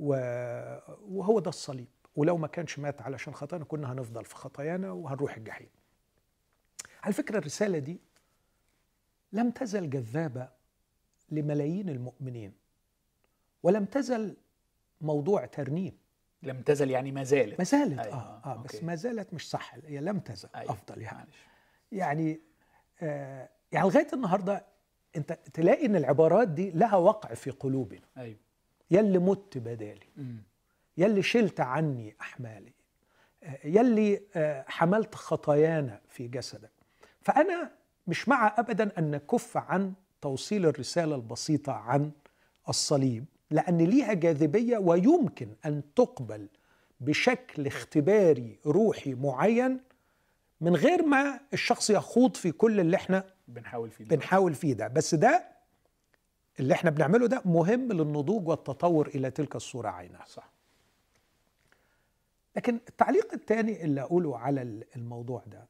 وهو ده الصليب. ولو ما كانش مات علشان خطايانا كنا هنفضل في خطايانا وهنروح الجحيم. على فكرة الرسالة دي لم تزل جذابة لملايين المؤمنين ولم تزل موضوع ترنيم.
لم تزل يعني ما زالت.
ما زالت
أيوة،
آه آه بس
أوكي.
ما زالت مش صح هي لم تزل
أيوة،
أفضل يعني.
معلش.
يعني آه يعني لغاية النهارده أنت تلاقي إن العبارات دي لها وقع في قلوبنا.
أيوه.
يلي مت بدالي
مم.
يلي شلت عني أحمالي آه، يلي آه، حملت خطايانا في جسدك فأنا مش مع ابدا أن نكف عن توصيل الرسالة البسيطة عن الصليب. لأن ليها جاذبية ويمكن أن تقبل بشكل اختباري روحي معين من غير ما الشخص يخوض في كل اللي إحنا
بنحاول فيه دلوقتي.
بنحاول فيه ده. بس ده اللي إحنا بنعمله ده مهم للنضوج والتطور إلى تلك الصورة عينها.
صح.
لكن التعليق الثاني اللي أقوله على الموضوع ده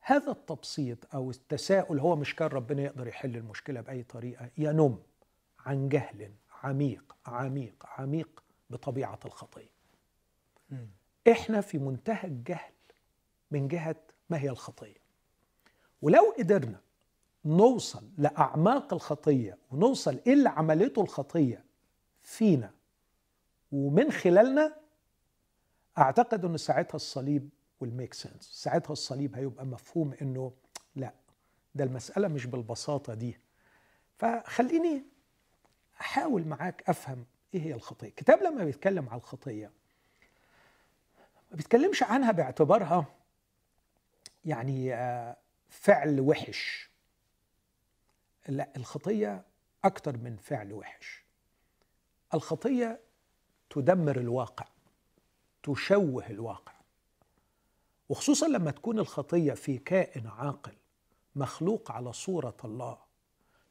هذا التبسيط أو التساؤل هو مش كان ربنا يقدر يحل المشكلة بأي طريقة ينم عن جهل. عميق عميق عميق بطبيعة الخطيه
مم.
إحنا في منتهى الجهل من جهة ما هي الخطيه ولو قدرنا نوصل لأعماق الخطيه ونوصل إيه اللي عملته الخطيه فينا ومن خلالنا أعتقد انه ساعتها الصليب والميك سنس ساعتها الصليب هيبقى مفهوم إنه لا ده المسألة مش بالبساطة دي. فخليني أحاول معاك أفهم إيه هي الخطية. الكتاب لما بيتكلم عن الخطية ما بيتكلمش عنها باعتبارها يعني آه، فعل وحش. لا الخطية أكتر من فعل وحش. الخطية تدمر الواقع تشوه الواقع. وخصوصا لما تكون الخطية في كائن عاقل مخلوق على صورة الله.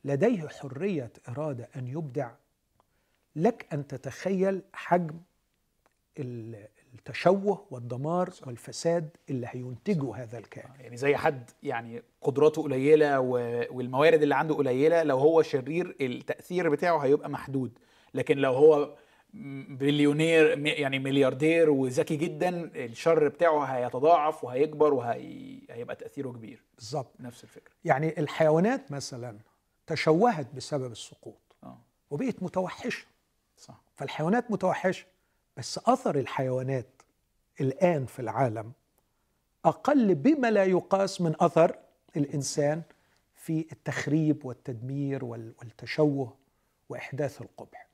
لديه حرية إرادة أن يبدع. لك أن تتخيل حجم التشوه والدمار والفساد اللي هينتجه هذا الكائن.
يعني زي حد يعني قدراته قليلة والموارد اللي عنده قليلة لو هو شرير التأثير بتاعه هيبقى محدود. لكن لو هو بليونير يعني ملياردير وذكي جدا الشر بتاعه هيتضاعف وهيكبر وهيبقى تأثيره كبير.
بالظبط.
نفس الفكرة.
يعني الحيوانات مثلا تشوهت بسبب السقوط آه. وبقت متوحشة. صح. فالحيوانات متوحشة بس أثر الحيوانات الآن في العالم أقل بما لا يقاس من أثر الإنسان في التخريب والتدمير والتشوه وإحداث القبح.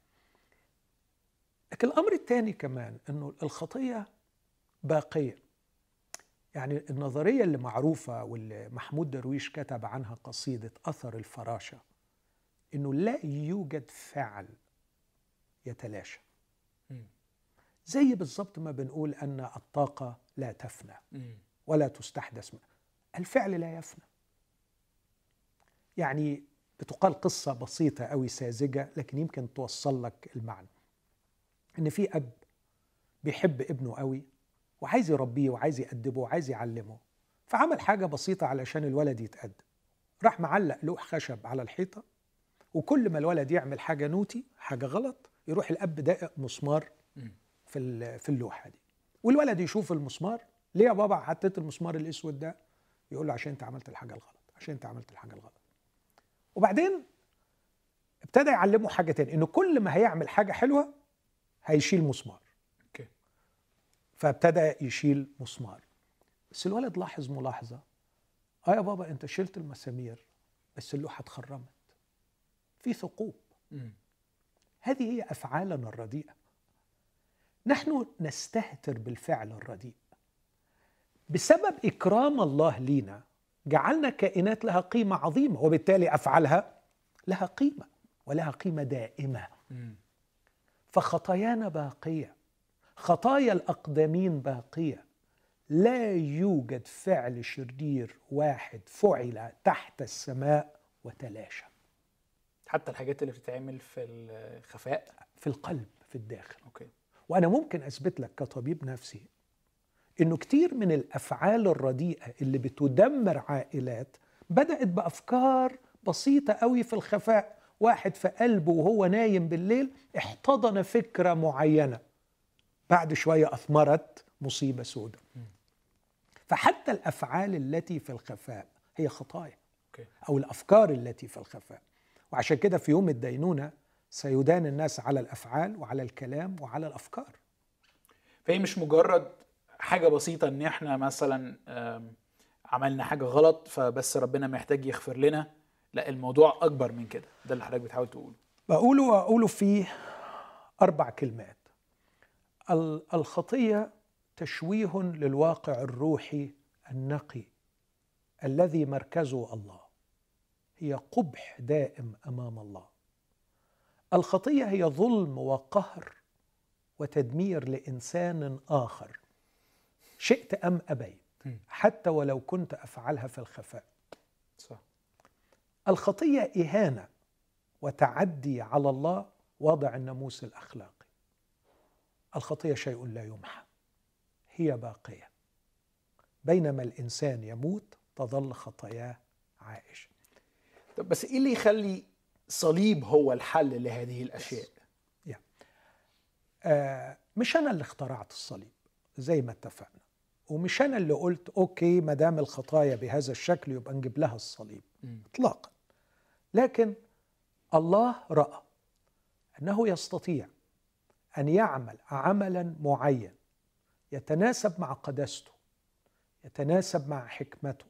لكن الأمر الثاني كمان إنه الخطية باقية. يعني النظرية اللي معروفة واللي محمود درويش كتب عنها قصيدة أثر الفراشة إنه لا يوجد فعل يتلاشى. زي بالظبط ما بنقول أن الطاقة لا تفنى ولا تستحدث. الفعل لا يفنى. يعني بتقال قصة بسيطة أوي ساذجة لكن يمكن توصل لك المعنى. إن في أب بيحب ابنه قوي وعايز يربيه وعايز يأدبه وعايز يعلمه. فعمل حاجة بسيطة علشان الولد يتأدب راح معلق لوح خشب على الحيطة وكل ما الولد يعمل حاجة نوتي حاجة غلط يروح الأب دقق مسمار في في اللوحة دي. والولد يشوف المسمار ليه يا بابا حطيت المسمار الأسود ده؟ يقول له عشان أنت عملت الحاجة الغلط عشان أنت عملت الحاجة الغلط. وبعدين ابتدى يعلمه حاجة تاني إنه كل ما هيعمل حاجة حلوة هيشيل مسمار. فابتدى يشيل مسمار. بس الولد لاحظ ملاحظة. آه يا بابا أنت شلت المسامير بس اللوحة اتخرمت. في ثقوب. هذه هي أفعالنا الرديئة. نحن نستهتر بالفعل الرديء. بسبب إكرام الله لينا جعلنا كائنات لها قيمة عظيمة وبالتالي أفعالها لها قيمة ولها قيمة دائمة. فخطايانا باقية. خطايا الأقدمين باقية. لا يوجد فعل شرير واحد فعل تحت السماء وتلاشى.
حتى الحاجات اللي بتتعمل في الخفاء؟
في القلب في الداخل. أوكي. وأنا ممكن أثبت لك كطبيب نفسي إنه كتير من الأفعال الرديئة اللي بتدمر عائلات بدأت بأفكار بسيطة قوي في الخفاء. واحد في قلبه وهو نايم بالليل احتضن فكرة معينة. بعد شوية أثمرت مصيبة سوداء. فحتى الأفعال التي في الخفاء هي خطايا. أو الأفكار التي في الخفاء. وعشان كده في يوم الدينونة سيدان الناس على الأفعال وعلى الكلام وعلى الأفكار.
فهي مش مجرد حاجة بسيطة إن إحنا مثلا عملنا حاجة غلط فبس ربنا محتاج يغفر لنا. لا الموضوع أكبر من كده. ده اللي حضرتك بتحاول تقوله.
بقوله وأقوله في أربع كلمات. الخطية تشويه للواقع الروحي النقي الذي مركزه الله. هي قبح دائم أمام الله. الخطية هي ظلم وقهر وتدمير لإنسان آخر. شئت أم أبيت حتى ولو كنت أفعلها في الخفاء. صح. الخطية إهانة وتعدي على الله وضع الناموس الاخلاقي الخطية شيء لا يمحى هي باقية. بينما الإنسان يموت تظل خطاياه عائشة.
طب بس إيه اللي يخلي صليب هو الحل لهذه الأشياء؟
يا. آه مش أنا اللي اخترعت الصليب زي ما اتفقنا. ومش أنا اللي قلت أوكي ما دام الخطايا بهذا الشكل يبقى نجيب لها الصليب. اطلاقا. لكن الله رأى أنه يستطيع أن يعمل عملا معين يتناسب مع قداسته يتناسب مع حكمته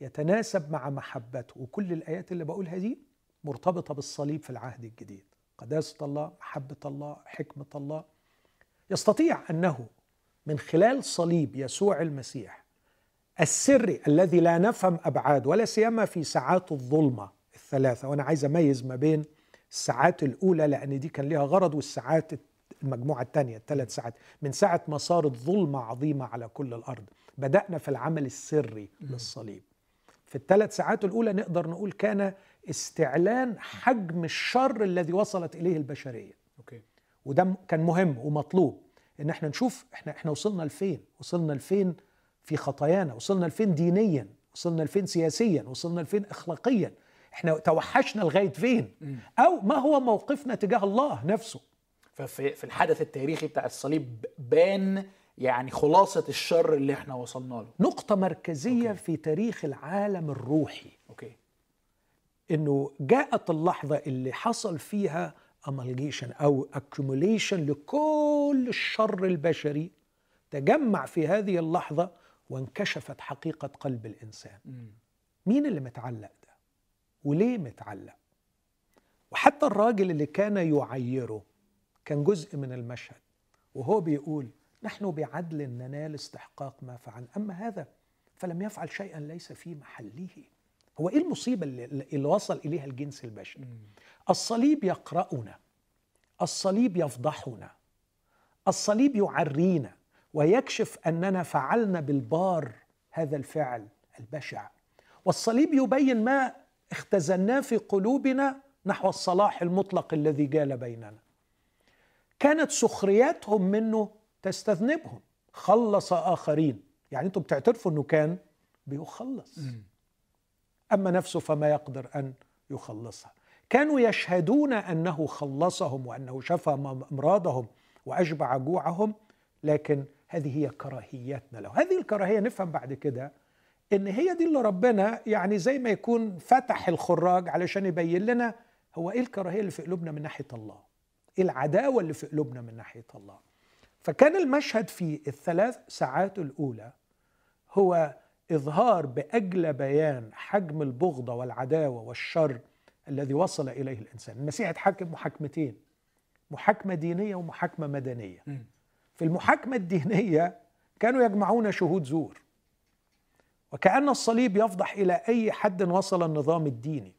يتناسب مع محبته. وكل الآيات اللي بقولها دي مرتبطة بالصليب في العهد الجديد. قداسة الله محبة الله حكمة الله. يستطيع أنه من خلال صليب يسوع المسيح السري الذي لا نفهم أبعاد ولا سيما في ساعات الظلمة الثلاثة وأنا عايز أميز ما بين الساعات الأولى لأن دي كان لها غرض والساعات المجموعة الثانية الثلاث ساعات من ساعة ما صارت ظلمة عظيمة على كل الأرض بدأنا في العمل السري للصليب. في الثلاث ساعات الأولى نقدر نقول كان استعلان حجم الشر الذي وصلت إليه البشرية.
okay.
وده كان مهم ومطلوب إن إحنا نشوف إحنا إحنا وصلنا لفين؟ وصلنا لفين في خطايانا؟ وصلنا لفين دينيا؟ وصلنا لفين سياسيا؟ وصلنا لفين اخلاقيا؟ إحنا توحشنا لغاية فين؟ أو ما هو موقفنا تجاه الله نفسه؟
ففي في الحدث التاريخي بتاع الصليب بان يعني خلاصة الشر اللي إحنا وصلنا له.
نقطة مركزية
okay.
في تاريخ العالم الروحي.
okay.
إنه جاءت اللحظة اللي حصل فيها amalgamation أو accumulation لكل الشر البشري تجمع في هذه اللحظة وانكشفت حقيقة قلب الإنسان.
مم.
مين اللي متعلق ده؟ وليه متعلق؟ وحتى الراجل اللي كان يعيره كان جزء من المشهد وهو بيقول نحن بعدل ننال استحقاق ما فعل. أما هذا فلم يفعل شيئا ليس في محله. هو إيه المصيبة اللي, اللي وصل إليها الجنس البشري؟ الصليب يقرأنا الصليب يفضحنا الصليب يعرينا ويكشف أننا فعلنا بالبار هذا الفعل البشع. والصليب يبين ما اختزناه في قلوبنا نحو الصلاح المطلق الذي جال بيننا. كانت سخرياتهم منه تستذنبهم. خلص آخرين. يعني أنتم بتعترفوا انه كان بيخلص. أما نفسه فما يقدر أن يخلصها. كانوا يشهدون أنه خلصهم وأنه شفى أمراضهم وأشبع جوعهم لكن هذه هي كراهيتنا له. هذه الكراهية نفهم بعد كده إن هي دي اللي ربنا يعني زي ما يكون فتح الخراج علشان يبين لنا هو إيه الكراهية اللي في قلوبنا من ناحية الله. العداوة اللي في قلوبنا من ناحية الله. فكان المشهد في الثلاث ساعات الأولى هو إظهار باجلى بيان حجم البغضة والعداوة والشر الذي وصل إليه الإنسان. المسيح اتحكم محاكمتين محاكمه دينية ومحاكمه
مدنية.
في المحاكمه الدينية كانوا يجمعون شهود زور وكأن الصليب يفضح إلى أي حد وصل النظام الديني.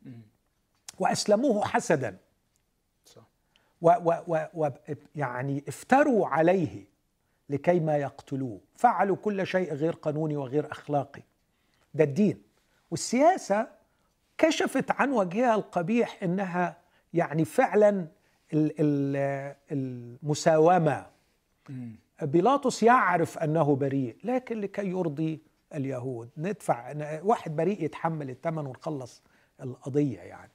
وأسلموه حسدا. و و و و يعني افتروا عليه لكي ما يقتلوه. فعلوا كل شيء غير قانوني وغير أخلاقي. ده الدين. والسياسة كشفت عن وجهها القبيح إنها يعني فعلا ال- ال- المساومة. بيلاطس يعرف أنه بريء لكن لكي يرضي اليهود. ندفع واحد بريء يتحمل الثمن ونخلص القضية يعني.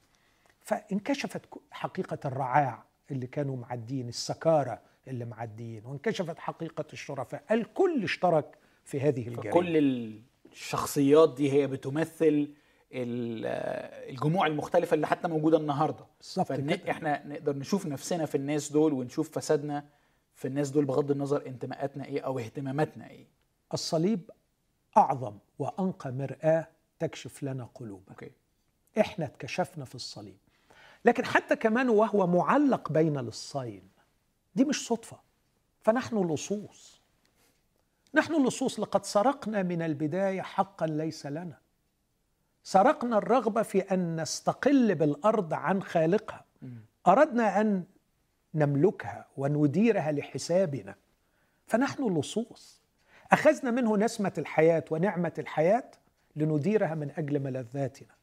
فانكشفت حقيقة الرعاع. اللي كانوا معدين السكارة اللي معدين وانكشفت حقيقة الشرفاء. الكل اشترك في هذه الجريمة.
فكل الشخصيات دي هي بتمثل ال- الجموع المختلفة اللي حتى موجودة النهاردة.
بالظبط كده.
إحنا نقدر نشوف نفسنا في الناس دول ونشوف فسادنا في الناس دول بغض النظر انتماءاتنا إيه أو اهتماماتنا إيه.
الصليب أعظم وأنقى مرآة تكشف لنا قلوبنا. إحنا اتكشفنا في الصليب. لكن حتى كمان وهو معلق بين للصين دي مش صدفة فنحن لصوص. نحن لصوص لقد سرقنا من البداية حقا ليس لنا. سرقنا الرغبة في أن نستقل بالأرض عن خالقها. أردنا أن نملكها ونديرها لحسابنا. فنحن لصوص. أخذنا منه نسمة الحياة ونعمة الحياة لنديرها من أجل ملذاتنا.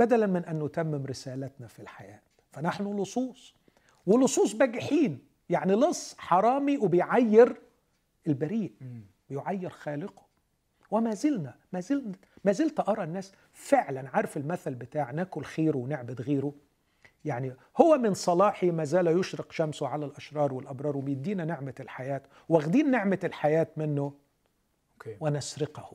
بدلا من أن نتمم رسالتنا في الحياة. فنحن لصوص ولصوص بجحين يعني لص حرامي وبيعير البريء بيعير خالقه. وما زلنا ما زلنا ما زلت أرى الناس فعلا عارف المثل بتاع ناكل خيره ونعبد غيره؟ يعني هو من صلاحه ما زال يشرق شمسه على الأشرار والأبرار وبيدينا نعمة الحياة. واخدين نعمة الحياة منه ونسرقه.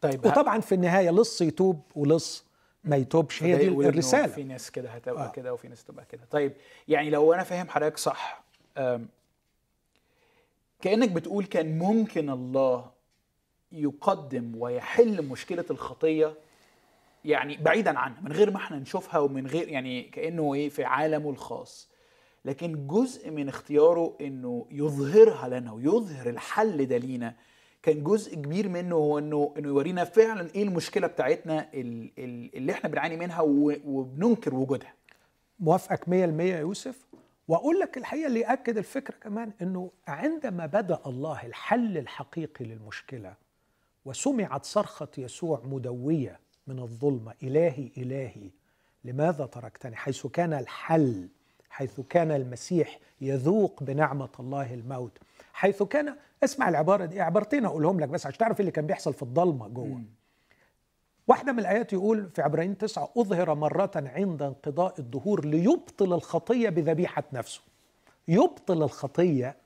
طيب
وطبعا في النهاية لص يتوب ولص ما يتوبش. هي دي الرسالة.
في ناس كده هتبقى
آه.
كده وفي ناس تبقى كده. طيب يعني لو أنا فاهم حضرتك صح كأنك بتقول كان ممكن الله يقدم ويحل مشكلة الخطية يعني بعيدا عنها من غير ما إحنا نشوفها ومن غير يعني كأنه إيه في عالمه الخاص. لكن جزء من اختياره إنه يظهرها لنا ويظهر الحل ده لينا. كان جزء كبير منه هو إنه إنه يورينا فعلا إيه المشكلة بتاعتنا ال- ال- اللي إحنا بنعاني منها وبننكر وجودها.
موافقك 100% يا يوسف. وأقول لك الحقيقة اللي يأكد الفكرة كمان إنه عندما بدأ الله الحل الحقيقي للمشكلة وسمعت صرخة يسوع مدوية من الظلمة إلهي إلهي لماذا تركتني؟ حيث كان الحل حيث كان المسيح يذوق بنعمة الله الموت. حيث كان اسمع العبارة دي عبارتين أقولهم لك بس عشان تعرف اللي كان بيحصل في الضلمة جوه. واحدة من الآيات يقول في عبرانيين تسعة أظهر مرة عند انقضاء الدهور ليبطل الخطية بذبيحة نفسه. يبطل الخطية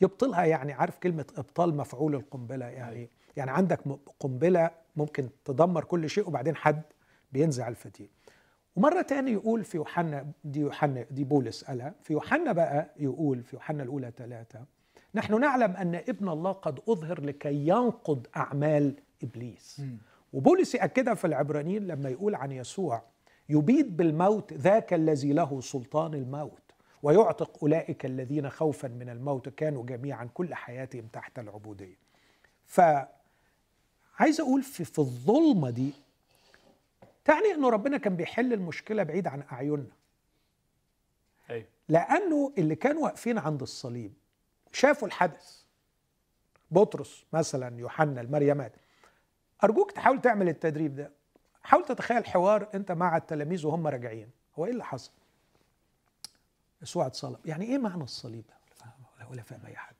يبطلها يعني عارف كلمة إبطال مفعول القنبلة يعني يعني عندك قنبلة ممكن تدمر كل شيء وبعدين حد بينزع الفتيل ومرة تاني يقول في يوحنا دي يوحنا دي بولس قالها في يوحنا بقى يقول في يوحنا الأولى ثلاثة نحن نعلم أن ابن الله قد أظهر لكي ينقض أعمال إبليس. وبولس يأكدها في العبرانيين لما يقول عن يسوع يبيد بالموت ذاك الذي له سلطان الموت ويعتق أولئك الذين خوفا من الموت كانوا جميعا كل حياتهم تحت العبودية. فعايز أقول في, في الظلمة دي تعني أنه ربنا كان بيحل المشكلة بعيد عن أعيننا.
أيوه.
لأنه اللي كانوا واقفين عند الصليب شافوا الحدث بطرس مثلا يوحنا المريمات أرجوك تحاول تعمل التدريب ده. حاول تتخيل حوار أنت مع التلاميذ وهم راجعين. هو إيه اللي حصل؟ يسوع اتصلب. يعني إيه معنى الصليب ده؟ ولا فاهم أي حاجة.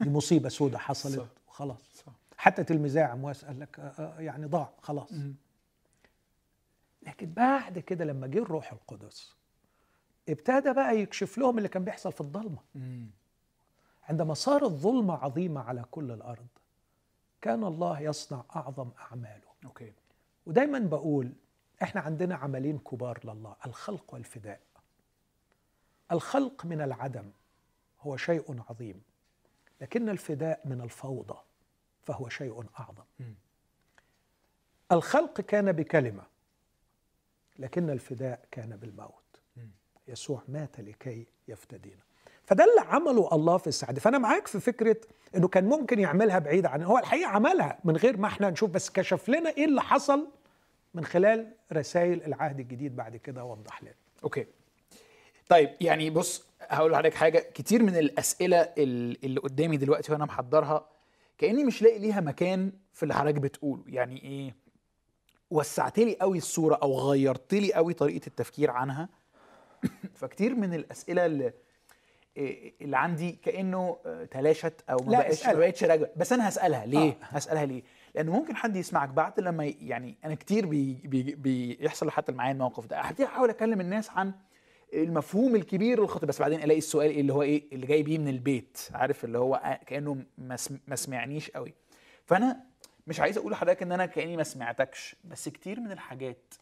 دي مصيبة سودة حصلت. وخلاص. حتى تلميذي عمواس قال لك آه، آه، يعني ضاع خلاص. لكن بعد كده لما جه الروح القدس ابتدى بقى يكشف لهم اللي كان بيحصل في الضلمة. عندما صارت ظلمه عظيمة على كل الأرض. كان الله يصنع أعظم أعماله.
أوكي.
ودايما بقول إحنا عندنا عملين كبار لله الخلق والفداء. الخلق من العدم هو شيء عظيم لكن الفداء من الفوضى فهو شيء أعظم.
مم.
الخلق كان بكلمة لكن الفداء كان بالموت.
مم.
يسوع مات لكي يفتدينا. فده اللي عمله الله في السعادة. فأنا معاك في فكرة أنه كان ممكن يعملها بعيد عن هو الحقيقة عملها من غير ما إحنا نشوف بس كشف لنا إيه اللي حصل من خلال رسائل العهد الجديد بعد كده وضح لنا.
okay. طيب يعني بص هقول لحضرتك حاجة. كتير من الأسئلة ال- اللي قدامي دلوقتي وأنا محضرها كأني مش لاقي ليها مكان في اللي حضرتك بتقوله. يعني إيه؟ وسعت لي قوي الصورة أو غيرت لي قوي طريقة التفكير عنها. فكتير من الأسئلة اللي اللي عندي كأنه آه، تلاشت أو ما
لا،
بقتش ما. بقتش راجعه بس أنا هسألها. ليه؟
آه.
هسألها ليه؟ لأنه ممكن حد يسمعك بعد لما يعني أنا كتير بي بي بيحصل حتى معايا الموقف ده. أحاول أكلم الناس عن المفهوم الكبير للخطيب بس بعدين ألاقي السؤال اللي هو إيه؟ اللي جاي بيه من البيت. عارف؟ اللي هو آه، كأنه ما سمعنيش قوي. فأنا مش عايز أقول لحضرتك إن أنا كأني ما سمعتكش. بس كتير من الحاجات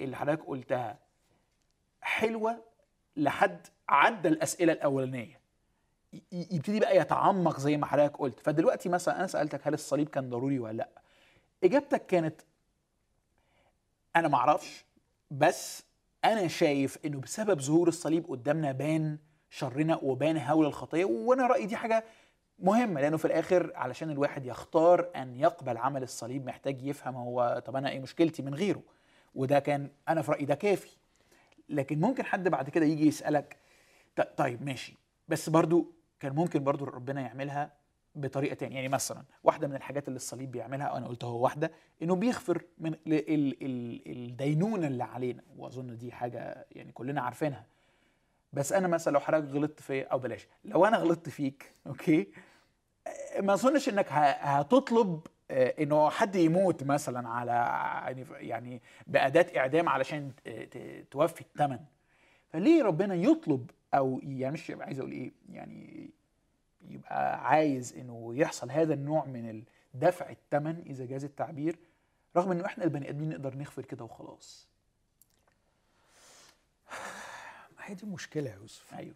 اللي حضرتك قلتها حلوة لحد عدى الأسئلة الأولانية. يبتدي بقى يتعمق زي ما حضرتك قلت. فدلوقتي مثلا أنا سألتك هل الصليب كان ضروري ولا لأ. إجابتك كانت أنا ما أعرفش بس أنا شايف إنه بسبب ظهور الصليب قدامنا بان شرنا وبان هول الخطية وأنا رأيي دي حاجة مهمة لأنه في الآخر علشان الواحد يختار أن يقبل عمل الصليب محتاج يفهم هو طب أنا إيه مشكلتي من غيره. وده كان أنا في رأيي ده كافي. لكن ممكن حد بعد كده يجي يسألك طيب ماشي. بس برضو كان ممكن برضو ربنا يعملها بطريقة تانية. يعني مثلا واحدة من الحاجات اللي الصليب بيعملها أنا قلت هو واحدة إنه بيغفر من ال ال ال الدينونة اللي علينا. وأظن دي حاجة يعني كلنا عارفينها. بس أنا مثلا لو حضرتك غلطت فيا أو بلاش. لو أنا غلطت فيك أوكي ما أظنش إنك هتطلب إنه حد يموت مثلا على يعني يعني بأداة إعدام علشان توفي الثمن فليه ربنا يطلب أو يعني مش عايز أقول إيه يعني يبقى عايز إنه يحصل هذا النوع من دفع الثمن إذا جاز التعبير رغم إنه إحنا البني آدمين نقدر نغفر كده وخلاص.
ما هي دي مشكلة يا يوسف.
أيوه.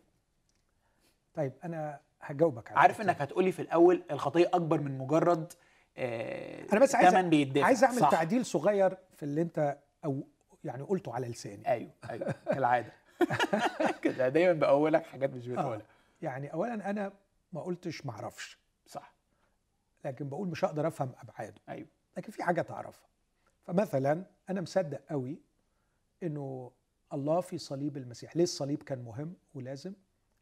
طيب أنا هجاوبك على
عارف إنك هتقولي في الأول الخطية أكبر من مجرد آه
أنا بس عايز
بيدفع
عايز أعمل
صح.
تعديل صغير في اللي أنت أو يعني قلته على لساني.
أيوه أيوه كالعادة. كده دايما باولك حاجات مش
آه.
بتقولها
يعني اولا أنا ما قلتش ما أعرفش.
صح.
لكن بقول مش هقدر أفهم أبعاده.
أيوه.
لكن في حاجة تعرفها. فمثلا أنا مصدق قوي إنه الله في صليب المسيح. ليه الصليب كان مهم ولازم؟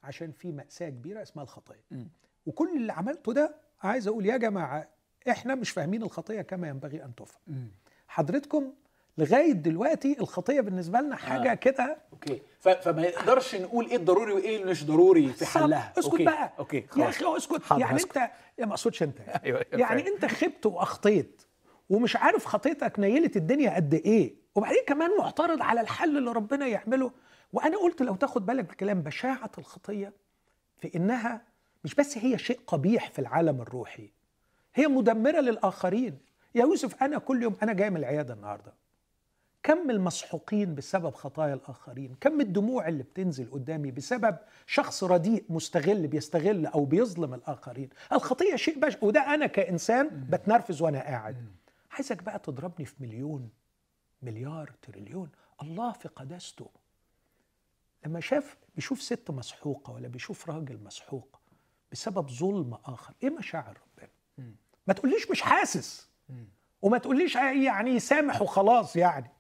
عشان في مأساة كبيرة اسمها الخطية.
مم.
وكل اللي عملته ده عايز أقول يا جماعة إحنا مش فاهمين الخطية كما ينبغي أن تفهم. حضرتكم لغاية دلوقتي الخطية بالنسبة لنا حاجة
آه.
كده
okay. فما نقدرش نقول إيه الضروري وإيه اللي مش ضروري في. حلها
اسكت
okay.
بقى
okay
يا أخي اسكت يعني
هسكت.
انت يا ما أقصدش أنت
أيوه
يعني
فاهم.
أنت خبت وأخطيت ومش عارف خطيتك نيلت الدنيا قد إيه وبعدين كمان معترض على الحل اللي ربنا يعمله وأنا قلت لو تاخد بالك بالكلام بشاعة الخطية في إنها مش بس هي شيء قبيح في العالم الروحي هي مدمرة للآخرين. يا يوسف أنا كل يوم أنا جاي من العيادة النهارده. كم المسحوقين بسبب خطايا الآخرين؟ كم الدموع اللي بتنزل قدامي بسبب شخص رديء مستغل بيستغل أو بيظلم الآخرين؟ الخطيه شيء بشع وده أنا كإنسان بتنرفز وأنا قاعد. عايزك بقى تضربني في مليون مليار تريليون. الله في قداسته. لما شاف بيشوف ست مسحوقة ولا بيشوف راجل مسحوق بسبب ظلم آخر إيه مشاعر ربنا؟ ما تقوليش مش حاسس. وما تقوليش يعني سامح وخلاص يعني.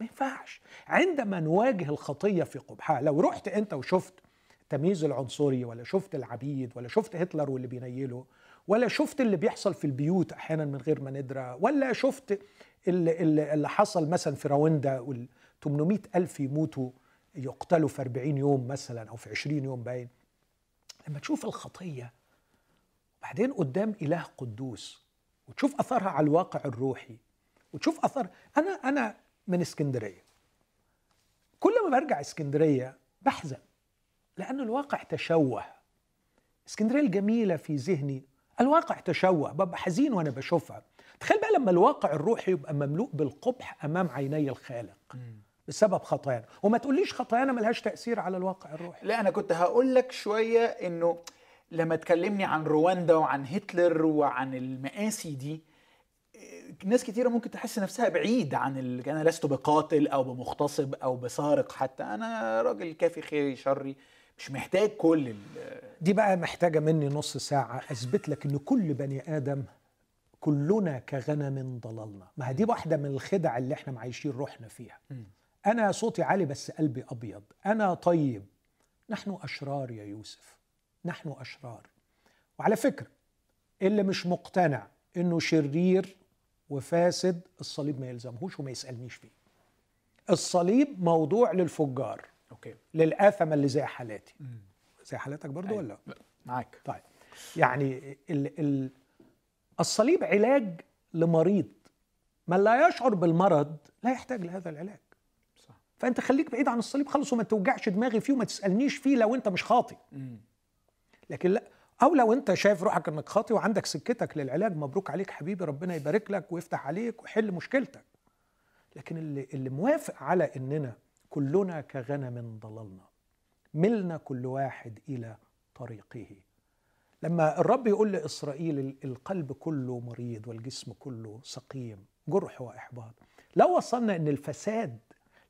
ما ينفعش. عندما نواجه الخطية في قبحها لو رحت أنت وشفت التمييز العنصري ولا شفت العبيد ولا شفت هتلر واللي بينيله ولا شفت اللي بيحصل في البيوت أحيانا من غير ما ندرى ولا شفت اللي, اللي اللي حصل مثلا في رواندا وال 800 ألف يموتوا يقتلوا في 40 يوم مثلا أو في 20 يوم باين. لما تشوف الخطية بعدين قدام إله قدوس وتشوف أثرها على الواقع الروحي وتشوف أثر أنا أنا من اسكندرية. كل ما برجع اسكندرية بحزن لأن الواقع تشوه. اسكندرية الجميلة في ذهني الواقع تشوه ببقى حزين وأنا بشوفها. تخيل بقى لما الواقع الروحي يبقى مملوء بالقبح أمام عيني الخالق بسبب خطايانا. وما تقوليش خطايانا ملهاش تأثير على الواقع الروحي.
لا أنا كنت هقول لك شوية إنه لما تكلمني عن رواندا وعن هتلر وعن المآسي دي ناس كتيرة ممكن تحس نفسها بعيد عن ال... أنا لست بقاتل أو بمغتصب أو بسارق حتى أنا راجل كافي خيري شري مش محتاج كل ال...
دي بقى محتاجة مني نص ساعة. أثبت لك إن كل بني آدم كلنا كغنم ضللنا. ما دي واحدة من الخدع اللي إحنا معيشين روحنا فيها. أنا صوتي عالي بس قلبي أبيض. أنا طيب. نحن أشرار يا يوسف. نحن أشرار. وعلى فكرة اللي مش مقتنع إنه شرير وفاسد الصليب ما يلزمهوش وما يسألنيش فيه. الصليب موضوع للفجار.
أوكي.
للآثمة اللي زي حالاتي. زي حالاتك برضو
أيوة.
ولا؟
معاك.
طيب. يعني ال ال الصليب علاج لمريض. من لا يشعر بالمرض لا يحتاج لهذا العلاج.
صح.
فأنت خليك بعيد عن الصليب خالص وما توجعش دماغي فيه وما تسألنيش فيه لو أنت مش خاطي
مم.
لكن لا. أو لو أنت شايف روحك إنك خاطي وعندك سكتك للعلاج مبروك عليك حبيبي ربنا يبارك لك ويفتح عليك ويحل مشكلتك. لكن اللي اللي موافق على إننا كلنا كغنم ضللنا. ملنا كل واحد إلى طريقه. لما الرب يقول لإسرائيل ال- القلب كله مريض والجسم كله سقيم جرح وإحباط. لو وصلنا إن الفساد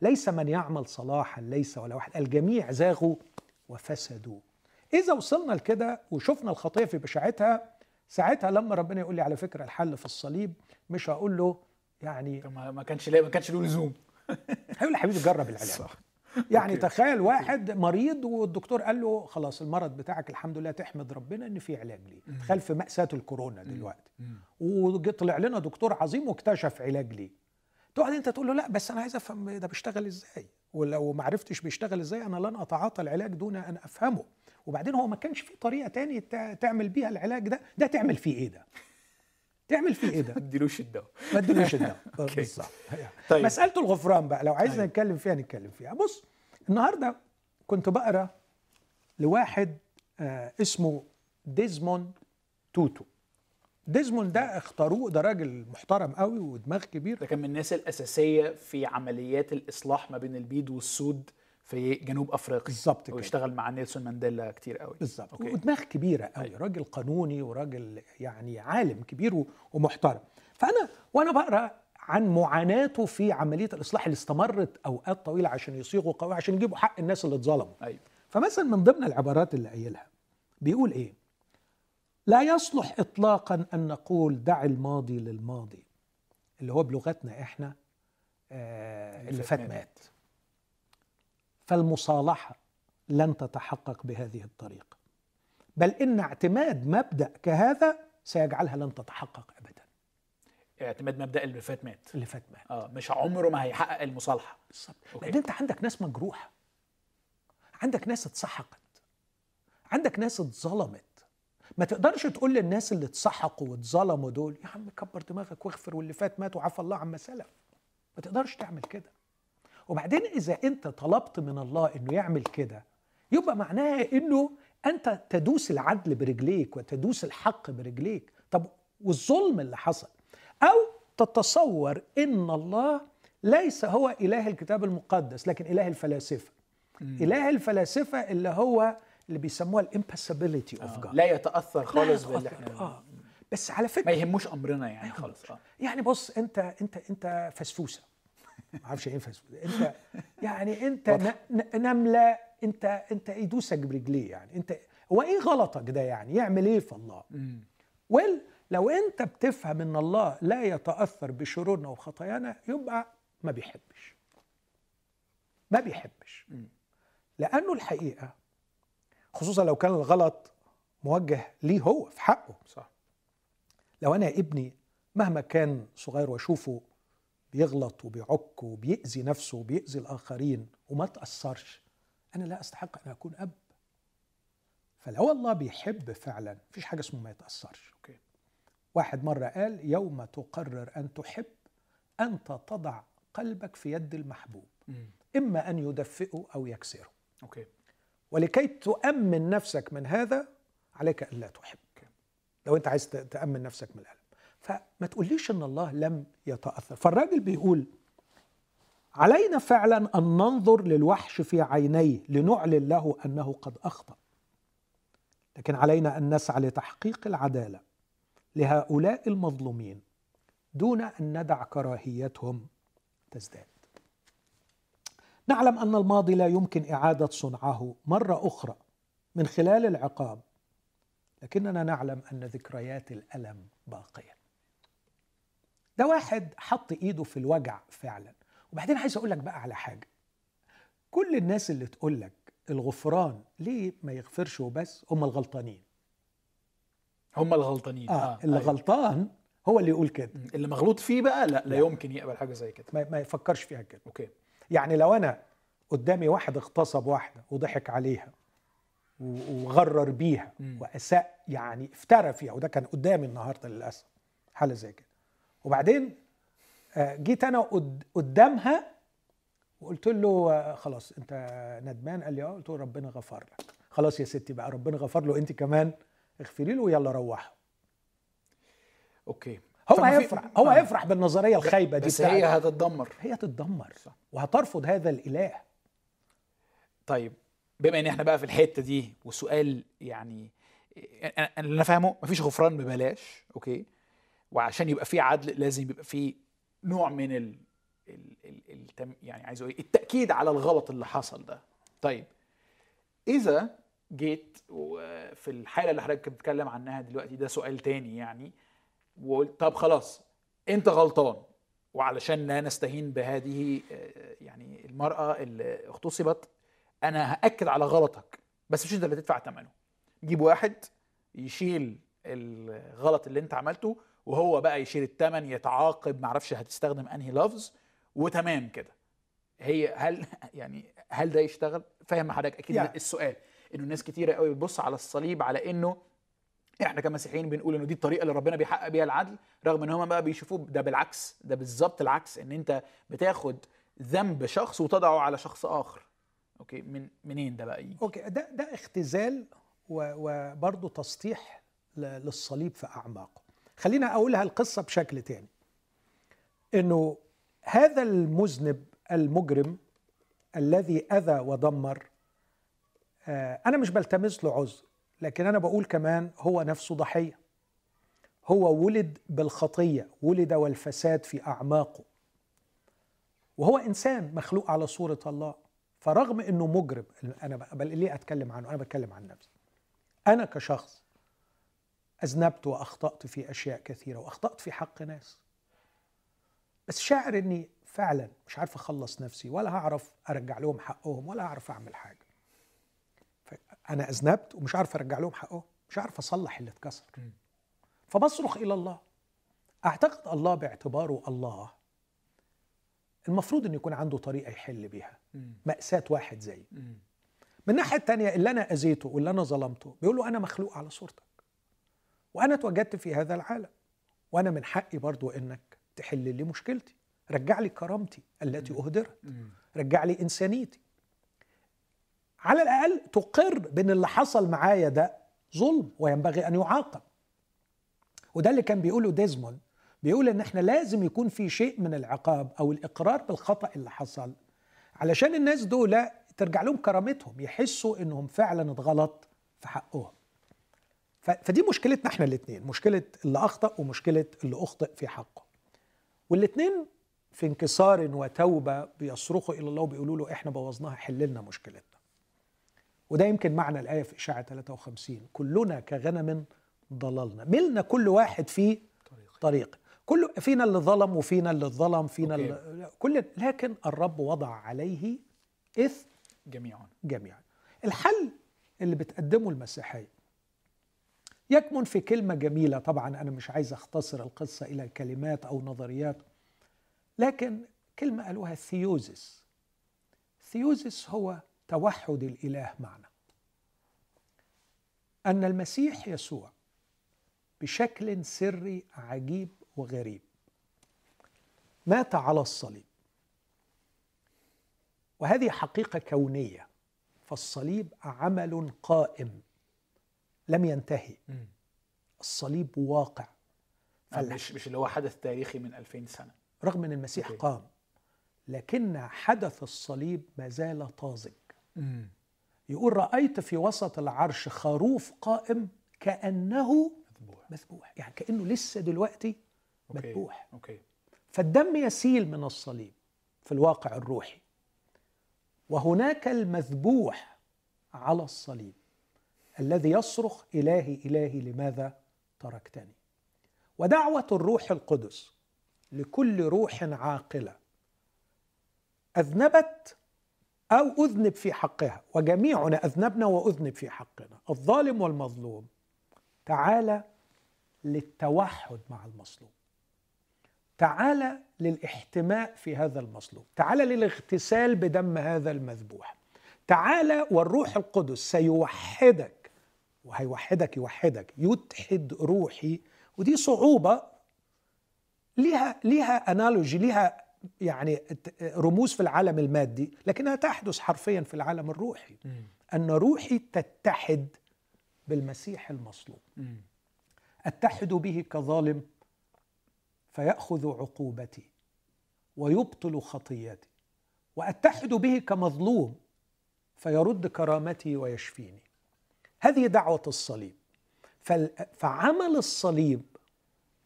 ليس من يعمل صلاحا ليس ولا واحد الجميع زاغوا وفسدوا. إذا وصلنا لكده وشفنا الخطية في بشاعتها ساعتها لما ربنا يقول لي على فكرة الحل في الصليب مش هقول له يعني
ما كانش ما كانش له لزوم.
هيقول لي حبيبي جرب العلاج.
صح.
يعني
أوكي.
تخيل واحد مريض والدكتور قال له خلاص المرض بتاعك الحمد لله تحمد ربنا إن في علاج ليه. تخيل في مأساة الكورونا دلوقتي. وطلع لنا دكتور عظيم واكتشف علاج ليه. تقعد أنت تقول له لا بس أنا عايز أفهم ده بيشتغل إزاي؟ ولو ما عرفتش بيشتغل إزاي أنا لن أتعاطى العلاج دون أن أفهمه. وبعدين هو ما كانش في طريقة تاني تع- تعمل بيها العلاج ده ده تعمل فيه إيه ده؟ تعمل فيه إيه ده؟
ما تديلوش الدواء.
ما ادلوش الدواء. بالظبط.
طيب.
مسألة الغفران بقى لو عايزنا
أيوة.
نتكلم فيها نتكلم فيها. بص النهارده كنت بقرأ لواحد آه اسمه ديزمون توتو. ديزمون ده اختاروه ده راجل محترم قوي ودماغ كبير.
ده كان من الناس الأساسية في عمليات الإصلاح ما بين البيض والسود في جنوب أفريقيا.
بالظبط كده.
واشتغل مع نيلسون مانديلا كتير قوي.
بالظبط. ودماغ كبيرة قوي. راجل قانوني وراجل يعني عالم كبير ومحترم. فانا وأنا بقرأ عن معاناته في عملية الإصلاح اللي استمرت أوقات طويلة عشان يصيغوا قوي عشان يجيبوا حق الناس اللي اتظلموا.
أيوه.
فمثلا من ضمن العبارات اللي قايلها بيقول إيه؟ لا يصلح اطلاقا أن نقول دع الماضي للماضي اللي هو بلغتنا إحنا آه اللي فات مات. فالمصالحة لن تتحقق بهذه الطريقة. بل إن اعتماد مبدأ كهذا سيجعلها لن تتحقق ابدا.
اعتماد مبدأ اللي فات مات.
اللي فات مات.
آه مش عمره ما هيحقق المصالحة.
بالظبط. لأن أنت عندك ناس مجروحة. عندك ناس اتسحقت. عندك ناس اتظلمت. ما تقدرش تقول للناس اللي اتسحقوا واتظلموا دول يا عم كبر دماغك واغفر واللي فات مات وعفى الله عما سلف. ما تقدرش تعمل كده. وبعدين إذا أنت طلبت من الله إنه يعمل كده يبقى معناها إنه أنت تدوس العدل برجليك وتدوس الحق برجليك. طب والظلم اللي حصل؟ أو تتصور إن الله ليس اله إله الكتاب المقدس لكن إله الفلاسفة. إله الفلاسفة اللي هو اللي بيسموها الامباسابيلتي أوف جاد.
لا يتأثر خالص باللي إحنا
آه. بس على
ما
فكره
يهموش أمرنا يعني خالص. آه.
يعني بص أنت أنت أنت فسفوسة. ما أعرفش إيه فسفوسه أنت يعني أنت نملة أنت أنت يدوسك برجليه يعني. أنت هو إيه غلطك ده يعني؟ يعمل إيه في الله. ويل لو أنت بتفهم إن الله لا يتأثر بشرورنا وخطايانا يبقى ما بيحبش. ما بيحبش. لأنه الحقيقة خصوصا لو كان الغلط موجه ليه هو في حقه.
صح.
لو أنا ابني مهما كان صغير وأشوفه بيغلط وبيعك وبيأذي نفسه وبيأذي الآخرين وما تأثرش. أنا لا أستحق أن أكون أب. فلو الله بيحب فعلا. مفيش حاجة اسمه ما يتأثرش.
okay.
واحد مرة قال يوم تقرر أن تحب أنت تضع قلبك في يد المحبوب. إما أن يدفئه أو يكسره.
okay.
ولكي تؤمن نفسك من هذا عليك أن لا تحب. لو أنت عايز تأمن نفسك من الألم. فما تقوليش أن الله لم يتأثر. فالراجل بيقول علينا فعلا أن ننظر للوحش في عينيه لنعلن له أنه قد أخطأ. لكن علينا أن نسعى لتحقيق العدالة لهؤلاء المظلومين دون أن ندع كراهيتهم تزداد. نعلم أن الماضي لا يمكن إعادة صنعه مرة أخرى من خلال العقاب لكننا نعلم أن ذكريات الألم باقية. ده واحد حط إيده في الوجع فعلا. وبعدين عايز أقول لك بقى على حاجة. كل الناس اللي تقول لك الغفران ليه ما يغفرش وبس؟ هم الغلطانين.
هم الغلطانين.
آه اللي
أيوة.
غلطان هو اللي يقول كده.
اللي مغلوط فيه بقى لا لا
لا.
يمكن يقبل حاجة زي كده.
ما ما يفكرش فيها كده.
أوكي.
يعني لو أنا قدامي واحد اغتصب واحدة وضحك عليها وغرر بيها. وأساء يعني افترى فيها وده كان قدامي النهارده للأسف حالة زي كده. وبعدين آه، جيت أنا قد- قدامها وقلت له آه، خلاص أنت ندمان؟ قال لي آه قلت له ربنا غفر لك. خلاص يا ستي بقى ربنا غفر له أنت كمان اغفري له ويلا روحوا
okay.
هو هيفرح هو
آه.
هيفرح بالنظرية الخايبة دي
بس هي هتتدمر.
هي تتدمر
صح.
وهترفض هذا الإله.
طيب بما إن إحنا بقى في الحتة دي والسؤال يعني أنا فاهمه مفيش غفران ببلاش أوكي. وعشان يبقى في عدل لازم يبقى في نوع من ال, ال, ال, التم يعني عايز أقول إيه؟ التأكيد على الغلط اللي حصل ده طيب إذا جيت وفي الحالة اللي حضرتك بتتكلم عنها دلوقتي ده سؤال تاني يعني وقلت طب خلاص أنت غلطان وعلشان لا نستهين بهذه آه، يعني المرأة اللي اغتصبت أنا هأكد على غلطك بس مش أنت اللي تدفع ثمنه جيب واحد يشيل الغلط اللي أنت عملته وهو بقى يشيل الثمن يتعاقب معرفش هتستخدم انهي لفظ وتمام كده. هي هل يعني هل ده يشتغل؟ فاهم حضرتك؟ أكيد
يعني.
السؤال. إنه الناس كتيرة قوي بتبص على الصليب على إنه إحنا كمسيحيين بنقول إنه دي الطريقة اللي ربنا بيحقق بيها العدل رغم إن هم بقى بيشوفوه ده بالعكس ده بالظبط العكس إن أنت بتاخد ذنب شخص وتضعه على شخص آخر. okay؟ من منين ده بقى يجي؟
okay ده ده اختزال وبرضه تسطيح للصليب في أعماقه. خلينا أقولها القصة بشكل تاني. إنه هذا المذنب المجرم الذي أذى ودمر آه، أنا مش بلتمس له عذر لكن أنا بقول كمان هو نفسه ضحية. هو ولد بالخطية ولد والفساد في أعماقه. وهو إنسان مخلوق على صورة الله. فرغم إنه مجرم أنا بل ليه أتكلم عنه؟ أنا بتكلم عن نفسي. أنا كشخص أذنبت وأخطأت في أشياء كثيرة وأخطأت في حق ناس. بس شاعر إني فعلا مش عارف أخلص نفسي ولا هعرف أرجع لهم حقهم ولا هعرف أعمل حاجة. أنا أذنبت ومش عارف أرجع لهم حقهم مش عارف أصلح اللي اتكسر. فبصرخ إلى الله. أعتقد الله باعتباره الله. المفروض إنه يكون عنده طريقة يحل بيها. مأساة واحد زي. من الناحية الثانية اللي أنا أذيته واللي أنا ظلمته بيقول له أنا مخلوق على صورتك. وأنا اتوجدت في هذا العالم. وأنا من حقي برضو إنك تحل لي مشكلتي. رجع لي كرامتي التي أهدرت. رجع لي إنسانيتي. على الأقل تقر بان اللي حصل معايا ده ظلم وينبغي أن يعاقب. وده اللي كان بيقوله ديزموند. بيقول إن إحنا لازم يكون في شيء من العقاب أو الإقرار بالخطأ اللي حصل. علشان الناس دول ترجع لهم كرامتهم يحسوا إنهم فعلا اتغلط في حقهم. فدي مشكلتنا إحنا الاثنين مشكلة اللي أخطأ ومشكلة اللي أخطئ في حقه. والاثنين في انكسار وتوبة بيصرخوا إلى الله وبيقولوا له إحنا بوظناها حل لنا مشكلتنا. وده يمكن معنى الآية في إشاعة 53 كلنا كغنم ضللنا. ملنا كل واحد في طريق. كل فينا اللي ظلم وفينا اللي ظلم فينا اللي كل لكن الرب وضع عليه إثم
جميعا.
جميعا. الحل اللي بتقدمه المسيحية يكمن في كلمة جميلة. طبعا أنا مش عايز أختصر القصة إلى كلمات أو نظريات لكن كلمة قالوها theosis. theosis هو توحد الإله معنا أن المسيح يسوع بشكل سري عجيب وغريب مات على الصليب. وهذه حقيقة كونية فالصليب عمل قائم لم ينتهي. الصليب واقع.
آه، مش مش اللي هو حدث تاريخي من 2000 سنة.
رغم إن المسيح okay. قام لكن حدث الصليب ما زال طازج. يقول رأيت في وسط العرش خروف قائم كأنه مذبوح. مذبوح. يعني كأنه لسه دلوقتي okay. مذبوح.
okay.
فالدم يسيل من الصليب في الواقع الروحي. وهناك المذبوح على الصليب. الذي يصرخ إلهي إلهي لماذا تركتني؟ ودعوة الروح القدس لكل روح عاقلة أذنبت أو أذنب في حقها وجميعنا أذنبنا وأذنب في حقنا الظالم والمظلوم. تعالى للتوحد مع المظلوم. تعالى للاحتماء في هذا المظلوم. تعالى للاغتسال بدم هذا المذبوح. تعالى والروح القدس سيوحدك وهيوحدك يوحدك يتحد روحي. ودي صعوبة. ليها ليها انالوجي ليها يعني رموز في العالم المادي لكنها تحدث حرفيا في العالم الروحي. أن روحي تتحد بالمسيح المصلوب. أتحد به كظالم فيأخذ عقوبتي ويبطل خطيتي وأتحد به كمظلوم فيرد كرامتي ويشفيني. هذه دعوة الصليب. فعمل الصليب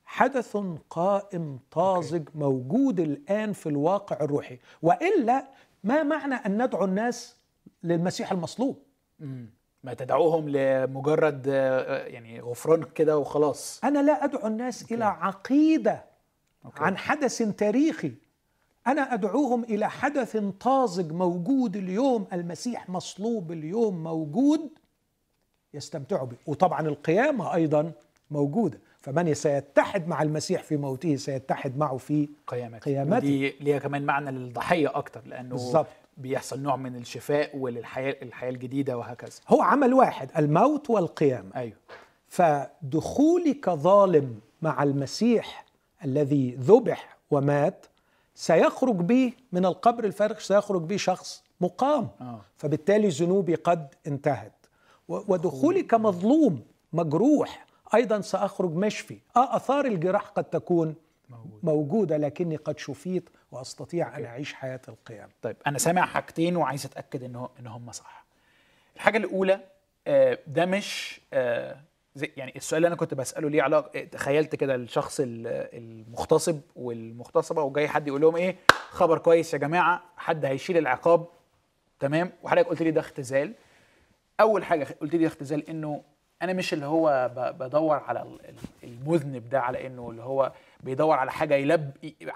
حدث قائم طازج موجود الآن في الواقع الروحي. وإلا ما معنى أن ندعو الناس للمسيح المصلوب؟
ما تدعوهم لمجرد آه، يعني غفران كده وخلاص.
أنا لا أدعو الناس okay. إلى عقيدة okay. عن حدث تاريخي. أنا أدعوهم إلى حدث طازج موجود اليوم. المسيح مصلوب اليوم موجود. يستمتعوا به وطبعا القيامة أيضا موجودة. فمن سيتحد مع المسيح في موته سيتحد معه في
قيامته. قيامته. دي ليها كمان معنى للضحية أكتر لأنه بالظبط. بيحصل نوع من الشفاء وللحياة الحياة الجديدة وهكذا.
هو عمل واحد الموت والقيامة.
أيوه.
فدخولي كظالم مع المسيح الذي ذبح ومات سيخرج به من القبر الفارغ سيخرج به شخص مقام. آه. فبالتالي ذنوبي قد انتهت. ودخولي كمظلوم مجروح. أيضا سأخرج مشفي. آه آثار الجراح قد تكون موجودة. موجودة لكني قد شفيت وأستطيع أن
أوكي.
أعيش حياة القيامه
طيب أنا سامع حاجتين وعايز أتأكد ان هو ان هم صح الحاجة الأولى آه، ده مش آه، زي يعني السؤال اللي أنا كنت بسأله ليه علاقة تخيلت كده الشخص ال- المغتصب والمغتصبة وجاي حد يقول لهم إيه؟ خبر كويس يا جماعة حد هيشيل العقاب؟ تمام؟ وحضرتك قلت لي ده اختزال. أول حاجة قلت لي اختزال إنه أنا مش اللي هو بدور على ال- ال- المذنب ده على إنه اللي هو بيدور على حاجة يلب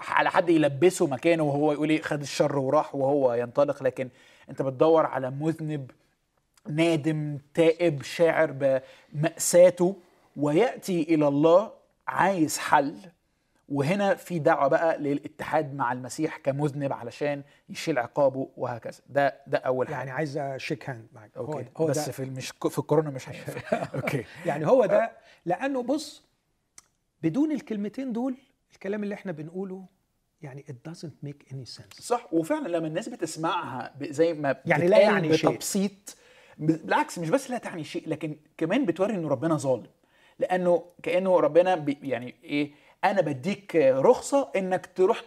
على حد يلبسه مكانه وهو يقول إيه خد الشر وراح وهو ينطلق. لكن أنت بتدور على مذنب نادم تائب شاعر بمأساته ويأتي إلى الله عايز حل وهنا في دعوة بقى للاتحاد مع المسيح كمذنب علشان يشيل عقابه وهكذا. ده ده أول حاجة.
يعني عايز اشيك هاند معاك.
okay.
هو
بس
ده.
في مش في الكورونا مش هينفع. okay.
يعني هو ده لأنه بص بدون الكلمتين دول الكلام اللي إحنا بنقوله يعني it doesn't make any sense.
صح. وفعلا لما الناس بتسمعها زي ما
يعني لا يعني شيء.
بتبسيط ب- بالعكس مش بس لا تعني شيء لكن كمان بتوري إنه ربنا ظالم. لأنه كأنه ربنا بي يعني إيه أنا بديك رخصة إنك تروح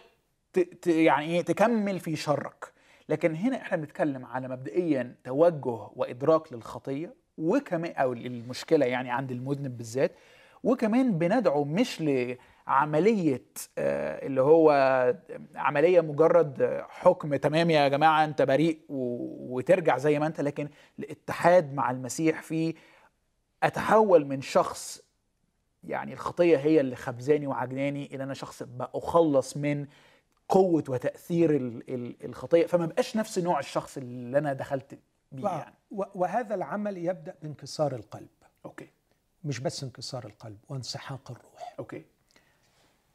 ت يعني إيه تكمل في شرك. لكن هنا إحنا بنتكلم على مبدئيا توجه وإدراك للخطية وكمان أو المشكلة يعني عند المذنب بالذات وكمان بندعو مش لعملية آه، اللي هو عملية مجرد حكم تمام يا جماعة أنت بريء وترجع زي ما أنت لكن الاتحاد مع المسيح في أتحول من شخص يعني الخطية هي اللي خبزاني وعجناني إلى أنا شخص بأخلص من قوة وتأثير ال- ال- الخطية فما بقاش نفس نوع الشخص اللي أنا دخلت بيه يعني.
وهذا العمل يبدأ بانكسار القلب.
okay.
مش بس انكسار القلب وانسحاق الروح.
okay.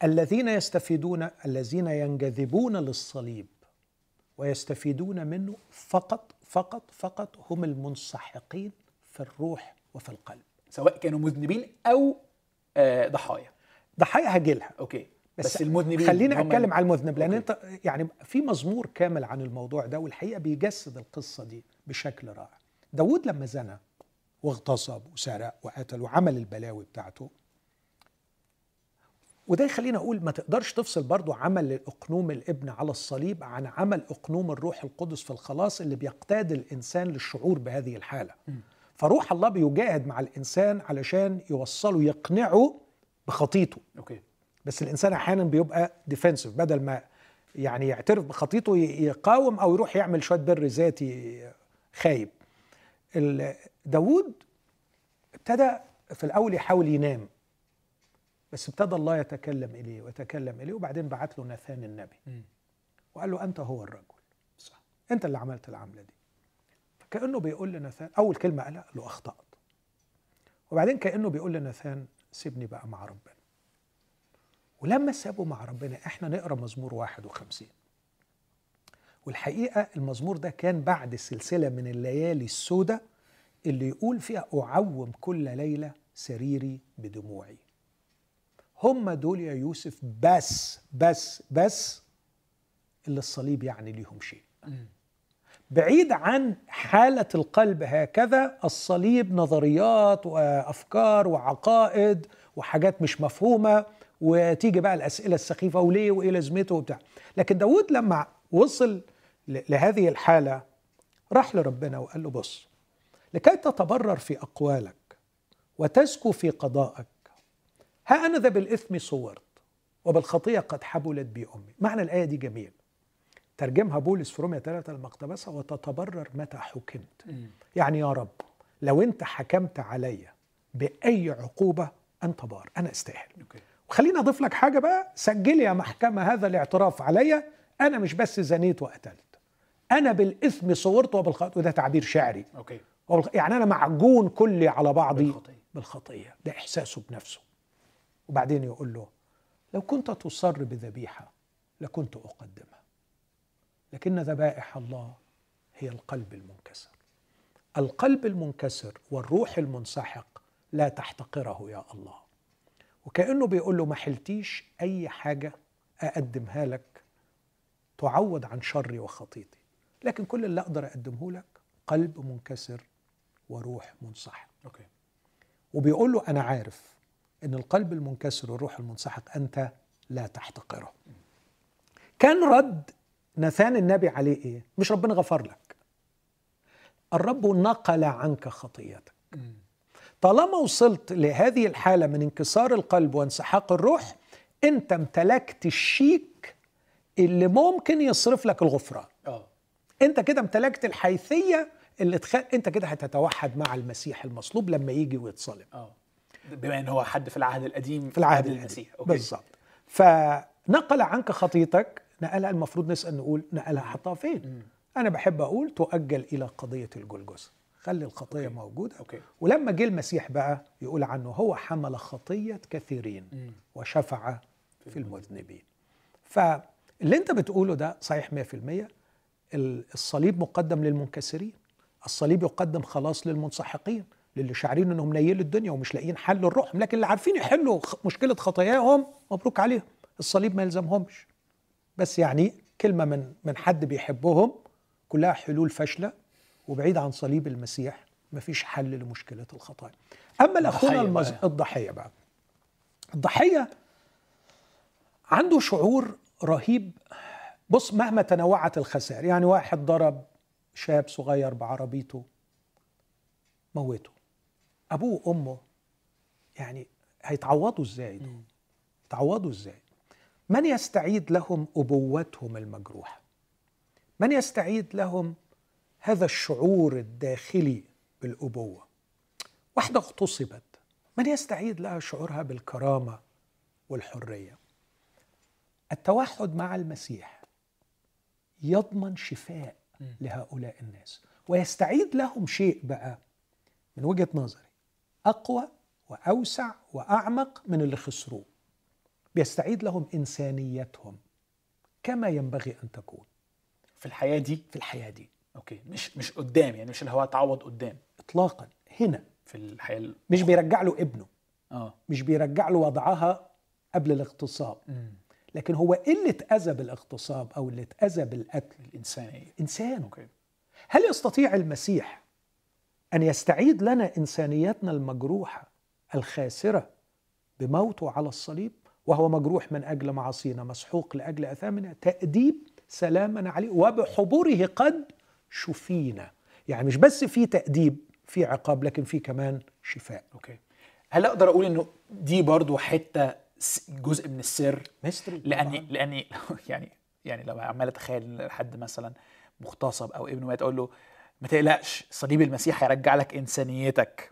الذين يستفيدون الذين ينجذبون للصليب ويستفيدون منه فقط فقط فقط هم المنسحقين في الروح وفي القلب.
سواء كانوا مذنبين أو ضحايا.
ضحايا هجيلها.
أوكي.
بس,
بس, المذنبين
خليني أتكلم على المذنب
لأن.
أنت يعني في مزمور كامل عن الموضوع ده والحقيقة بيجسد القصة دي بشكل رائع. داود لما زنى واغتصب وسرق وقتل وعمل البلاوي بتاعته وده يخليني أقول ما تقدرش تفصل برضو عمل أقنوم الابن على الصليب عن عمل أقنوم الروح القدس في الخلاص اللي بيقتاد الإنسان للشعور بهذه الحالة. فروح الله بيجاهد مع الإنسان علشان يوصله يقنعه بخطيته.
okay.
بس الإنسان أحيانا بيبقى defensive بدل ما يعني يعترف بخطيته يقاوم أو يروح يعمل شوية بر ذاتي خايب. داوود ابتدى في الأول يحاول ينام بس ابتدى الله يتكلم إليه ويتكلم إليه وبعدين بعت له ناثان النبي.
مم.
وقال له أنت هو الرجل.
صح.
أنت اللي عملت العملة دي. فكانه بيقول لناثان أول كلمة قالها قال له أخطأت. وبعدين كأنه بيقول لناثان سيبني بقى مع ربنا. ولما سابه مع ربنا إحنا نقرأ مزمور 51 والحقيقة المزمور ده كان بعد سلسلة من الليالي السوداء اللي يقول فيها أعوم كل ليلة سريري بدموعي. هم دول يا يوسف بس بس بس اللي الصليب يعني ليهم شيء. بعيد عن حالة القلب هكذا الصليب نظريات وأفكار وعقائد وحاجات مش مفهومة وتيجي بقى الأسئلة السخيفة وليه وإيه لازمته وبتاع. لكن داود لما وصل لهذه الحالة راح لربنا وقال له بص لكي تتبرر في أقوالك وتزكو في قضائك ها أنا ذا بالإثم صورت وبالخطية قد حبلت بي أمي معنى الآية دي جميل. ترجمها بولس في رومية 3 المقتبسة وتتبرر متى حكمت. يعني يا رب لو انت حكمت عليا بأي عقوبة أنت بار أنا أستاهل.
okay.
وخليني أضيف لك حاجة بقى سجلي يا محكمة هذا الاعتراف عليا أنا مش بس زنيت وقتلت أنا بالإثم صورت وبالخطأ وده تعبير شعري.
okay.
وبالخ- يعني أنا معجون كلي على بعضي
بالخطية.
بالخطية ده إحساسه بنفسه. وبعدين يقول له لو كنت تصر بذبيحة لكنت أقدمها. لكن ذبائح الله هي القلب المنكسر. القلب المنكسر والروح المنسحق لا تحتقره يا الله. وكأنه بيقول له ما حلتيش أي حاجة أقدمها لك تعوض عن شري وخطيتي. لكن كل اللي أقدر أقدمه لك قلب منكسر وروح منسحق.
أوكي.
وبيقول له أنا عارف إن القلب المنكسر والروح المنسحق أنت لا تحتقره. كان رد نثان النبي عليه إيه؟ مش ربنا غفر لك. الرب نقل عنك خطيتك. طالما وصلت لهذه الحالة من انكسار القلب وانسحاق الروح انت امتلكت الشيك اللي ممكن يصرف لك الغفران.
آه.
انت كده امتلكت الحيثية اللي تخ... انت كده هتتوحد مع المسيح المصلوب لما يجي ويتصلب
آه. بما إن هو حد في العهد القديم
في العهد القديم.
المسيح.
بالظبط. فنقل عنك خطيتك. نقلها المفروض نسأل نقول نقلها حطها فين؟ أنا بحب أقول تؤجل إلى قضية الجلجثة خلي الخطية
okay.
موجودة.
okay.
ولما جه المسيح بقى يقول عنه هو حمل خطية كثيرين
مم.
وشفع في المذنبين. فاللي أنت بتقوله ده صحيح 100% ال- الصليب مقدم للمنكسرين. الصليب يقدم خلاص للمنسحقين للي شاعرين إنهم نيلوا الدنيا ومش لاقيين حل لروحهم لكن اللي عارفين يحلوا مشكلة خطاياهم مبروك عليهم. الصليب ما يلزمهمش. بس يعني كلمة من من حد بيحبهم كلها حلول فاشلة وبعيد عن صليب المسيح مفيش حل لمشكلة الخطايا. أما الأخونا
الضحية
المز...
بقى.
الضحية بقى. الضحية عنده شعور رهيب. بص مهما تنوعت الخسائر يعني واحد ضرب شاب صغير بعربيته موته. أبوه وأمه يعني هيتعوضوا إزاي دول؟ يتعوضوا إزاي؟ من يستعيد لهم أبوتهم المجروحة؟ من يستعيد لهم هذا الشعور الداخلي بالأبوة؟ واحدة اغتصبت. من يستعيد لها شعورها بالكرامة والحرية؟ التوحد مع المسيح يضمن شفاء لهؤلاء الناس. ويستعيد لهم شيء بقى من وجهة نظري أقوى وأوسع وأعمق من اللي خسروه. بيستعيد لهم إنسانيتهم كما ينبغي أن تكون.
في الحياة دي؟
في الحياة دي.
okay مش مش قدام يعني مش اللي هو اتعوض قدام.
اطلاقا هنا.
في الحياة ال-
مش بيرجع له ابنه.
آه.
مش بيرجع له وضعها قبل الاغتصاب. لكن هو اللي اتأذى بالاغتصاب أو اللي اتأذى بالقتل.
الإنسانية.
انسان
okay.
هل يستطيع المسيح أن يستعيد لنا إنسانيتنا المجروحة الخاسرة بموته على الصليب؟ وهو مجروح من أجل معاصينا مسحوق لأجل أثامنا. تأديب سلامنا عليه وبحبره قد شفينا. يعني مش بس في تأديب في عقاب لكن في كمان شفاء.
okay. هل أقدر أقول إنه دي برضو حتة س- جزء من السر؟
mystery
لأني لأني يعني يعني لو عمال أتخيل حد مثلا مغتصب أو ابنه مات أقول له ما تقلقش صليب المسيح هيرجع لك إنسانيتك.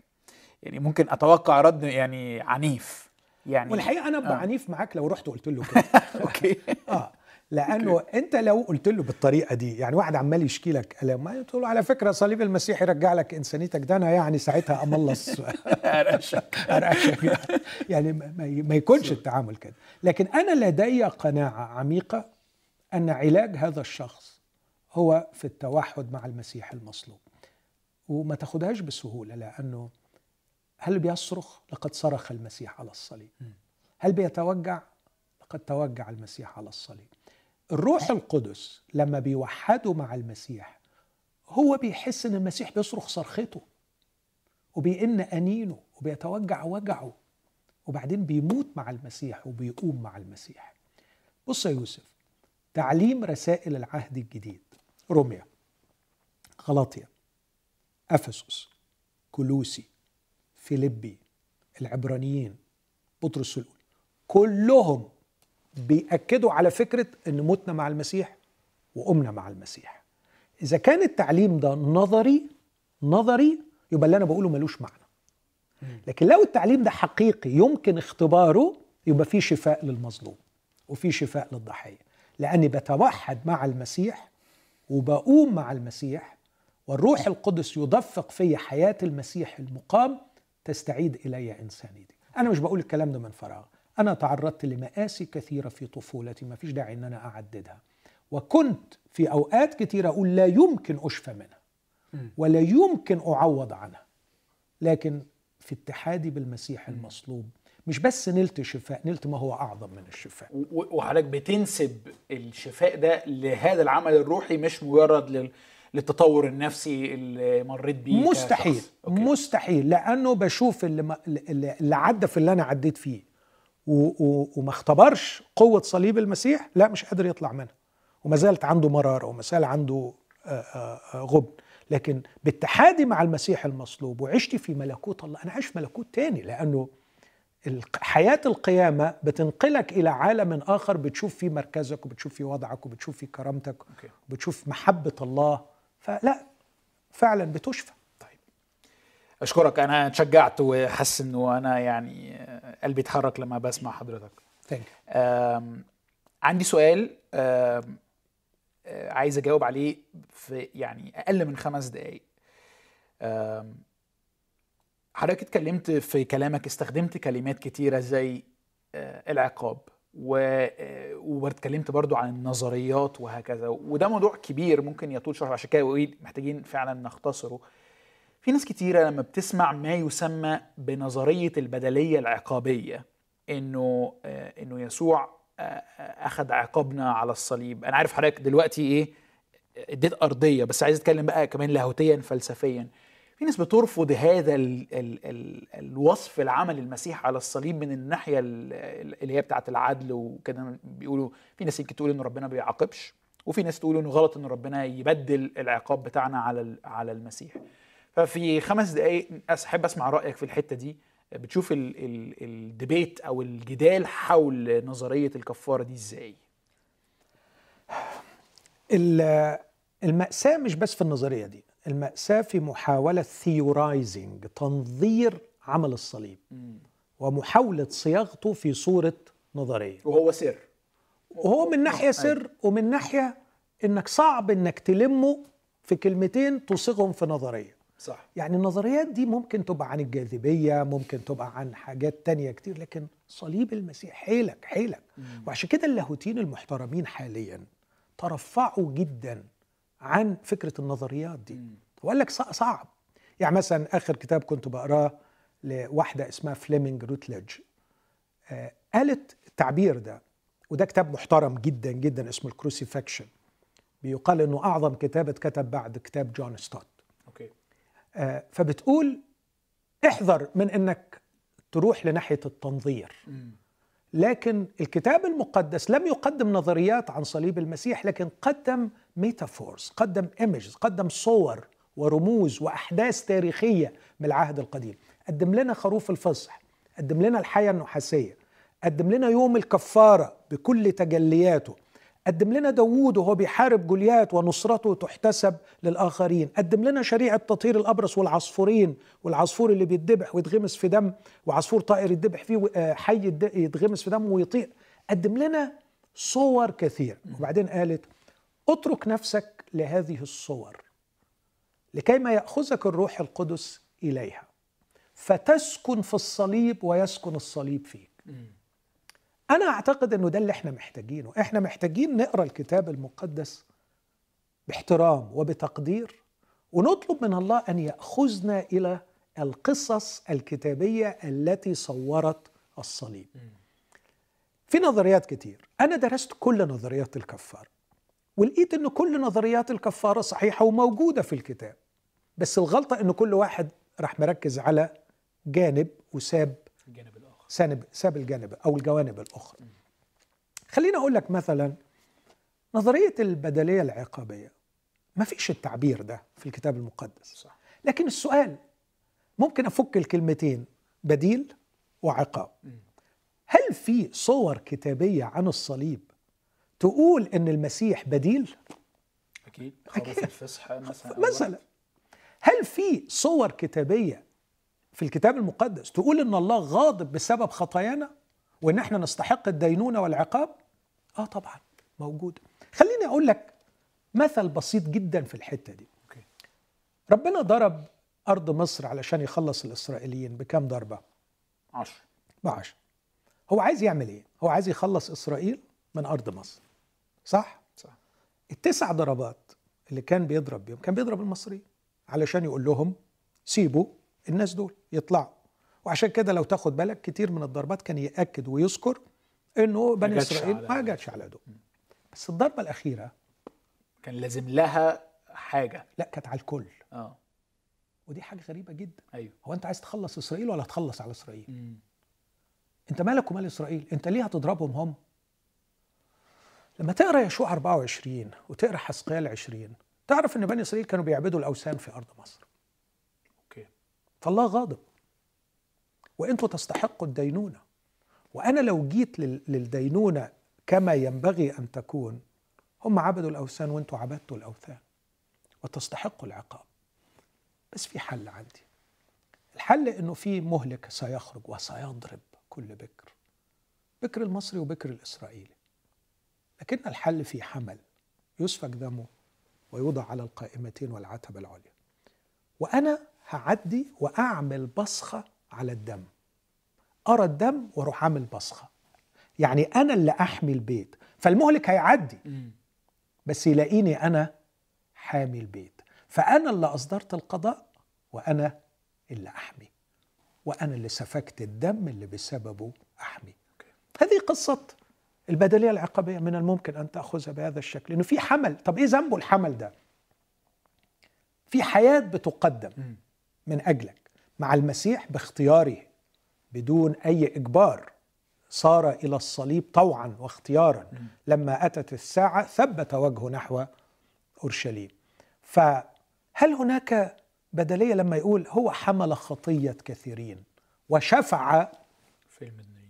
يعني ممكن أتوقع رد يعني عنيف. يعني
والحقيقة أنا أبقى
آه.
عنيف معاك لو رحت قلت له كده.
okay.
آه. لأنه أنت لو قلت له بالطريقة دي يعني واحد عمال يشكي لك الام ما تقول له على فكرة صليب المسيح يرجع لك إنسانيتك ده أنا يعني ساعتها املص
أرقشك.
أرقشك. يعني ما يكونش التعامل كده. لكن أنا لدي قناعة عميقة أن علاج هذا الشخص هو في التوحد مع المسيح المصلوب. وما تاخدهاش بسهولة لأنه هل بيصرخ؟ لقد صرخ المسيح على الصليب. هل بيتوجع؟ لقد توجع المسيح على الصليب. الروح القدس لما بيوحدوا مع المسيح هو بيحس إن المسيح بيصرخ صرخته وبيئن أنينه وبيتوجع وجعه وبعدين بيموت مع المسيح وبيقوم مع المسيح. بص يا يوسف تعليم رسائل العهد الجديد. روميا غلاطيا أفسس كلوسي فيليبي العبرانيين بطرس الاولى كلهم بيأكدوا على فكرة أن متنا مع المسيح وقمنا مع المسيح. إذا كان التعليم ده نظري نظري يبقى اللي أنا بقوله ملوش معنى. لكن لو التعليم ده حقيقي يمكن اختباره يبقى في شفاء للمظلوم وفي شفاء للضحية. لأني بتوحد مع المسيح وبقوم مع المسيح والروح القدس يدفق في حياة المسيح المقام تستعيد إلي إنسانيتي أنا مش بقول الكلام ده من فراغ. أنا تعرضت لمآسي كثيرة في طفولتي ما فيش داعي أن أنا أعددها. وكنت في أوقات كثيرة أقول لا يمكن أشفى منها ولا يمكن أعوض عنها. لكن في اتحادي بالمسيح المصلوب مش بس نلت شفاء نلت ما هو أعظم من الشفاء.
وحضرتك بتنسب الشفاء ده لهذا العمل الروحي مش مجرد لل- للتطور النفسي اللي مريت بيه
مستحيل. مستحيل لأنه بشوف اللي, اللي, عدى في اللي أنا عديت فيه وما اختبرش قوة صليب المسيح لا مش قادر يطلع منها وما زالت عنده مرارة وما زال عنده آه، آه، آه، غبن لكن باتحادي مع المسيح المصلوب وعشتي في ملكوت الله أنا عايش في ملكوت تاني الق- حياة القيامة بتنقلك إلى عالم آخر بتشوف فيه مركزك وبتشوف فيه وضعك وبتشوف فيه كرامتك. وبتشوف محبة الله فلا فعلا بتشفى.
طيب. أشكرك أنا اتشجعت وحاسس إنه أنا يعني قلبي اتحرك لما بسمع حضرتك. آم، عندي سؤال آه، عايز أجاوب عليه في يعني أقل من خمس دقائق حضرتك اتكلمت في كلامك استخدمت كلمات كتيرة زي آه، العقاب. واتكلمت برضو عن النظريات وهكذا. وده موضوع كبير ممكن يطول شرحه عشان كده محتاجين فعلا نختصره. في ناس كتيرة لما بتسمع ما يسمى بنظرية البدلية العقابية إنه إنه يسوع أخذ عقابنا على الصليب. أنا عارف حضرتك دلوقتي إيه اديت أرضية بس عايز أتكلم بقى كمان لاهوتيا فلسفيا. في ناس بترفض هذا ال ال ال الوصف العمل المسيح على الصليب من الناحية ال- اللي هي بتاعة العدل وكده. بيقولوا في ناس يمكن تقول ان ربنا ما بيعاقبش وفي ناس تقول إنه غلط ان ربنا يبدل العقاب بتاعنا على على المسيح. ففي خمس دقائق أحب أسمع رأيك في الحتة دي. بتشوف ال- ال- الديبيت أو الجدال حول نظرية الكفارة دي إزاي؟
ال- المأساة مش بس في النظرية دي. المأساة في محاولة ثيورايزنج تنظير عمل الصليب. ومحاولة صياغته في صورة نظرية.
وهو سر.
وهو من ناحية سر ومن ناحية إنك صعب إنك تلمه في كلمتين تصيغهم في نظرية.
صح.
يعني النظريات دي ممكن تبقى عن الجاذبية ممكن تبقى عن حاجات تانية كتير لكن صليب المسيح حيلك حيلك. وعشان كده اللاهوتيين المحترمين حاليا ترفعوا جدا عن فكرة النظريات دي. وقال لك صع- صعب. يعني مثلا آخر كتاب كنت بقراه لواحدة اسمها فليمنج روتليج آه، قالت التعبير ده وده كتاب محترم جدا جدا اسمه ال Crucifixion بيقال إنه أعظم كتاب اتكتب بعد كتاب جون ستوت.
okay.
آه، فبتقول احذر من إنك تروح لناحية التنظير. لكن الكتاب المقدس لم يقدم نظريات عن صليب المسيح لكن قدم metaphors قدم images قدم صور ورموز وأحداث تاريخية من العهد القديم. قدم لنا خروف الفصح قدم لنا الحية النحاسية قدم لنا يوم الكفارة بكل تجلياته قدم لنا داوود وهو بيحارب جوليات ونصرته تحتسب للآخرين قدم لنا شريعة تطهير الأبرص والعصفورين والعصفور اللي بيتذبح ويتغمس في دم وعصفور طائر يتذبح فيه آه، حي يتغمس في دم ويطير. قدم لنا صور كثير. وبعدين قالت اترك نفسك لهذه الصور لكي ما يأخذك الروح القدس إليها. فتسكن في الصليب ويسكن الصليب فيك. أنا أعتقد إنه ده اللي إحنا محتاجينه. إحنا محتاجين نقرأ الكتاب المقدس باحترام وبتقدير ونطلب من الله أن يأخذنا إلى القصص الكتابية التي صورت الصليب. في نظريات كتير. أنا درست كل نظريات الكفاره ولقيت إن كل نظريات الكفارة صحيحة وموجودة في الكتاب. بس الغلطة إن كل واحد راح مركز على جانب وساب
الجانب الآخر.
سانب ساب الجانب أو الجوانب الأخرى. خليني أقول لك مثلا نظرية البدلية العقابية. ما فيش التعبير ده في الكتاب المقدس.
صح.
لكن السؤال ممكن أفك الكلمتين بديل وعقاب. هل في صور كتابية عن الصليب تقول إن المسيح بديل؟
أكيد. خروف
أكيد.
الفصح مثلا
مثلا. هل في صور كتابية في الكتاب المقدس تقول إن الله غاضب بسبب خطايانا وإن إحنا نستحق الدينونة والعقاب؟ آه طبعا موجود. خليني أقول لك مثل بسيط جدا في الحتة دي.
أوكي.
ربنا ضرب أرض مصر علشان يخلص الإسرائيليين بكام ضربة؟
عشر.
بعشر. هو عايز يعمل إيه؟ هو عايز يخلص إسرائيل من أرض مصر. صح؟
صح.
التسع ضربات اللي كان بيضرب بيهم كان بيضرب المصريين علشان يقول لهم سيبوا الناس دول يطلعوا. وعشان كده لو تاخد بالك كتير من الضربات كان يأكد ويذكر إنه بني
إسرائيل
ما جاتش على دول بس الضربة الأخيرة
كان لازم لها حاجة.
لا كانت على الكل.
آه.
ودي حاجة غريبة جدا.
أيوه.
هو أنت عايز تخلص إسرائيل ولا تخلص على إسرائيل؟
مم.
أنت مالك ومال إسرائيل؟ أنت ليه هتضربهم هم؟ لما تقرأ يشوع 24 وتقرأ حسقيال 20 تعرف إن بني إسرائيل كانوا بيعبدوا الأوثان في أرض مصر.
أوكي.
فالله غاضب. وأنتم تستحقوا الدينونة. وأنا لو جيت لل- للدينونة كما ينبغي أن تكون هم عبدوا الأوثان وأنتم عبدتوا الأوثان. وتستحقوا العقاب. بس في حل عندي. الحل إنه في مهلك سيخرج وسيضرب كل بكر. بكر المصري وبكر الإسرائيلي. لكن الحل في حمل يسفك دمه ويوضع على القائمتين والعتبة العليا. وأنا هعدي وأعمل بصخة على الدم. أرى الدم وأروح أعمل بصخة. يعني أنا اللي أحمي البيت. فالمهلك هيعدي. بس يلاقيني أنا حامي البيت. فأنا اللي أصدرت القضاء وأنا اللي أحمي. وأنا اللي سفكت الدم اللي بسببه أحمي. هذه قصة البدليه العقابيه من الممكن أن تأخذها بهذا الشكل. إنه في حمل. طب إيه ذنبه الحمل ده؟ في حياة بتقدم. من أجلك. مع المسيح باختياره. بدون أي إجبار. صار إلى الصليب طوعا واختيارا. لما أتت الساعة ثبت وجهه نحو أورشليم. فهل هناك بدليه لما يقول هو حمل خطية كثيرين. وشفع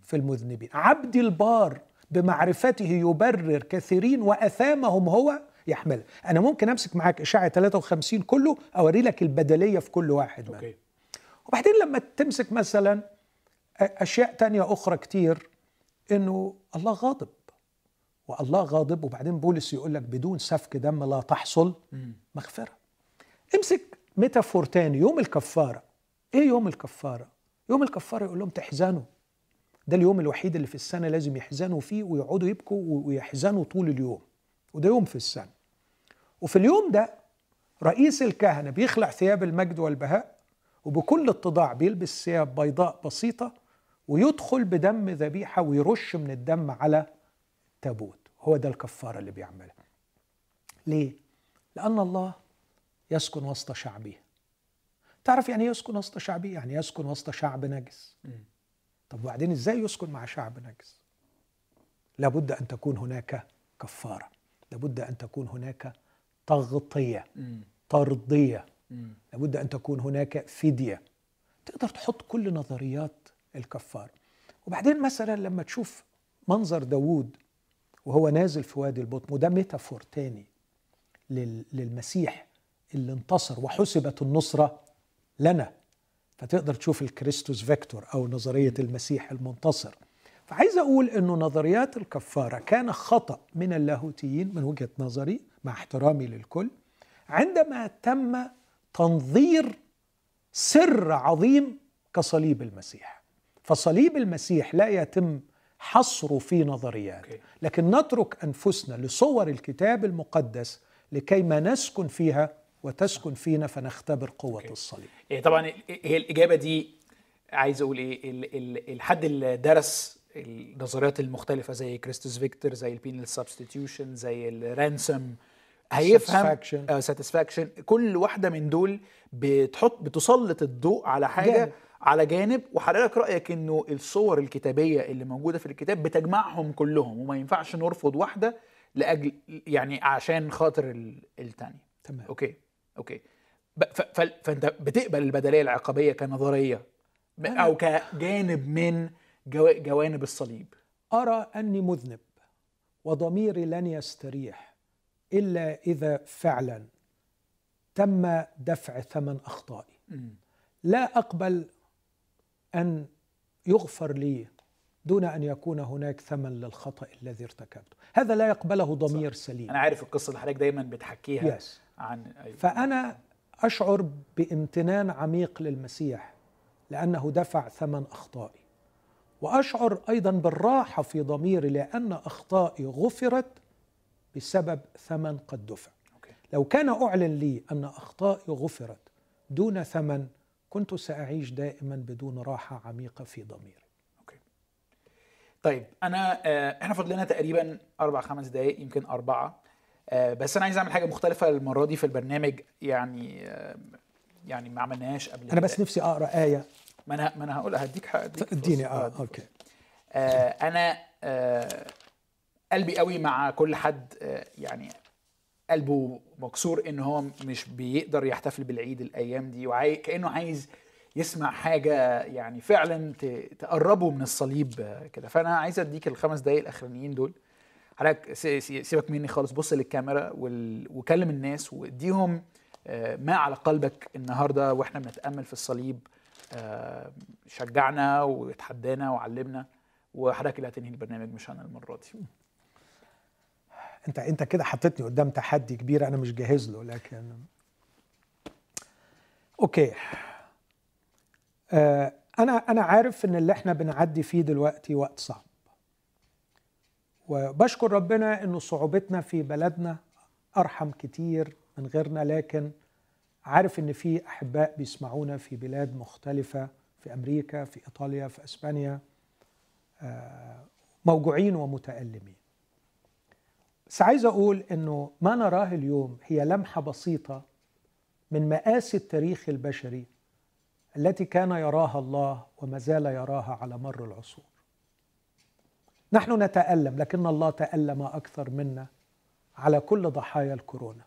في
المذنبين. عبد البار بمعرفته يبرر كثيرين وأثامهم هو يحمل أنا ممكن أمسك معاك إشاعة 53 كله أوري لك البدلية في كل واحد منهم.
أوكي.
وبعدين لما تمسك مثلا أشياء تانية أخرى كتير إنه الله غاضب. والله غاضب وبعدين بولس يقول لك بدون سفك دم لا تحصل
مم.
مغفرة. امسك ميتافور تاني يوم الكفارة. إيه يوم الكفارة؟ يوم الكفارة يقول لهم تحزنوا. ده اليوم الوحيد اللي في السنة لازم يحزنوا فيه ويقعدوا يبكوا ويحزنوا طول اليوم. وده يوم في السنة. وفي اليوم ده رئيس الكهنة بيخلع ثياب المجد والبهاء وبكل اتضاع بيلبس ثياب بيضاء بسيطة ويدخل بدم ذبيحة ويرش من الدم على تابوت. هو ده الكفارة اللي بيعملها. ليه؟ لأن الله يسكن وسط شعبه. تعرف يعني إيه يسكن وسط شعبه؟ يعني يسكن وسط شعب نجس. طب وبعدين إزاي يسكن مع شعب نجس لابد أن تكون هناك كفارة لابد أن تكون هناك
تغطية.
ترضيه. لابد أن تكون هناك فدية تقدر تحط كل نظريات الكفارة وبعدين مثلا لما تشوف منظر داوود وهو نازل في وادي البطم وده metaphor تاني لل- للمسيح اللي انتصر وحسبت النصرة لنا فتقدر تشوف ال Christus Victor أو نظرية المسيح المنتصر. فعايز أقول إنه نظريات الكفارة كان خطأ من اللاهوتيين من وجهة نظري مع احترامي للكل عندما تم تنظير سر عظيم كصليب المسيح. فصليب المسيح لا يتم حصره في نظريات. لكن نترك أنفسنا لصور الكتاب المقدس لكي ما نسكن فيها وتسكن فينا فنختبر قوة
okay.
الصليب
إيه طبعا هي الإجابة دي عايز ال- ال- الحد اللي درس النظريات المختلفة زي Christus Victor زي ال penal substitution زي ال ransom هيفهم
Satisfaction.
Satisfaction كل واحدة من دول بتحط بتسلط الضوء على حاجة
جانب.
على جانب وحضرتك رأيك إنه الصور الكتابية اللي موجودة في الكتاب بتجمعهم كلهم وما ينفعش نرفض واحدة لأجل يعني عشان خاطر ال- التانية
تمام
okay okay. فأنت بتقبل البدلية العقابية
كنظرية
أو كجانب من جو- جوانب الصليب.
أرى أني مذنب وضميري لن يستريح إلا إذا فعلا تم دفع ثمن
أخطائي.
لا أقبل أن يغفر لي دون أن يكون هناك ثمن للخطأ الذي ارتكبته. هذا لا يقبله ضمير سليم.
أنا عارف القصة اللي حضرتك دايما بتحكيها.
Yes.
عن أيوة.
فأنا أشعر بامتنان عميق للمسيح لأنه دفع ثمن أخطائي. وأشعر أيضا بالراحة في ضميري لأن أخطائي غفرت بسبب ثمن قد دفع.
okay.
لو كان أعلن لي أن أخطائي غفرت دون ثمن كنت سأعيش دائما بدون راحة عميقة في ضميري.
أوكي. طيب أنا آه، إحنا فاضل لنا تقريبا أربع خمس دقائق يمكن أربعة. آه، بس أنا عايز أعمل حاجة مختلفة المرة دي في البرنامج. يعني آه، يعني ما عملناهاش قبل أنا.
بس نفسي أقرأ آية.
ما أنا ما أنا هقول هديك حق هديك
اديني.
آه
okay.
آه أنا آه قلبي قوي مع كل حد آه يعني قلبه مكسور إن هو مش بيقدر يحتفل بالعيد الأيام دي وعاي كأنه عايز يسمع حاجة يعني فعلا ت- تقربه من الصليب آه، كده. فأنا عايز أديك الخمس دقايق الأخرانيين دول. حضرتك سيبك مني خالص بص للكاميرا وكلم الناس واديهم آه، ما على قلبك النهارده وإحنا بنتأمل في الصليب. آه، شجعنا وتحدانا وعلمنا وحضرتك اللي هتنهي البرنامج مش أنا المرة دي.
انت انت كده حطيتني قدام تحدي كبير أنا مش جاهز له لكن أوكي. آه أنا أنا عارف إن اللي إحنا بنعدي فيه دلوقتي وقت صعب. وبشكر ربنا إنه صعوبتنا في بلدنا أرحم كتير من غيرنا لكن عارف إن في أحباء بيسمعونا في بلاد مختلفة في أمريكا في إيطاليا في إسبانيا آه موجوعين ومتألمين بس عايز أقول إنه ما نراه اليوم هي لمحة بسيطة من مآسي التاريخ البشري التي كان يراها الله وما زال يراها على مر العصور. نحن نتألم لكن الله تألم أكثر منا على كل ضحايا الكورونا.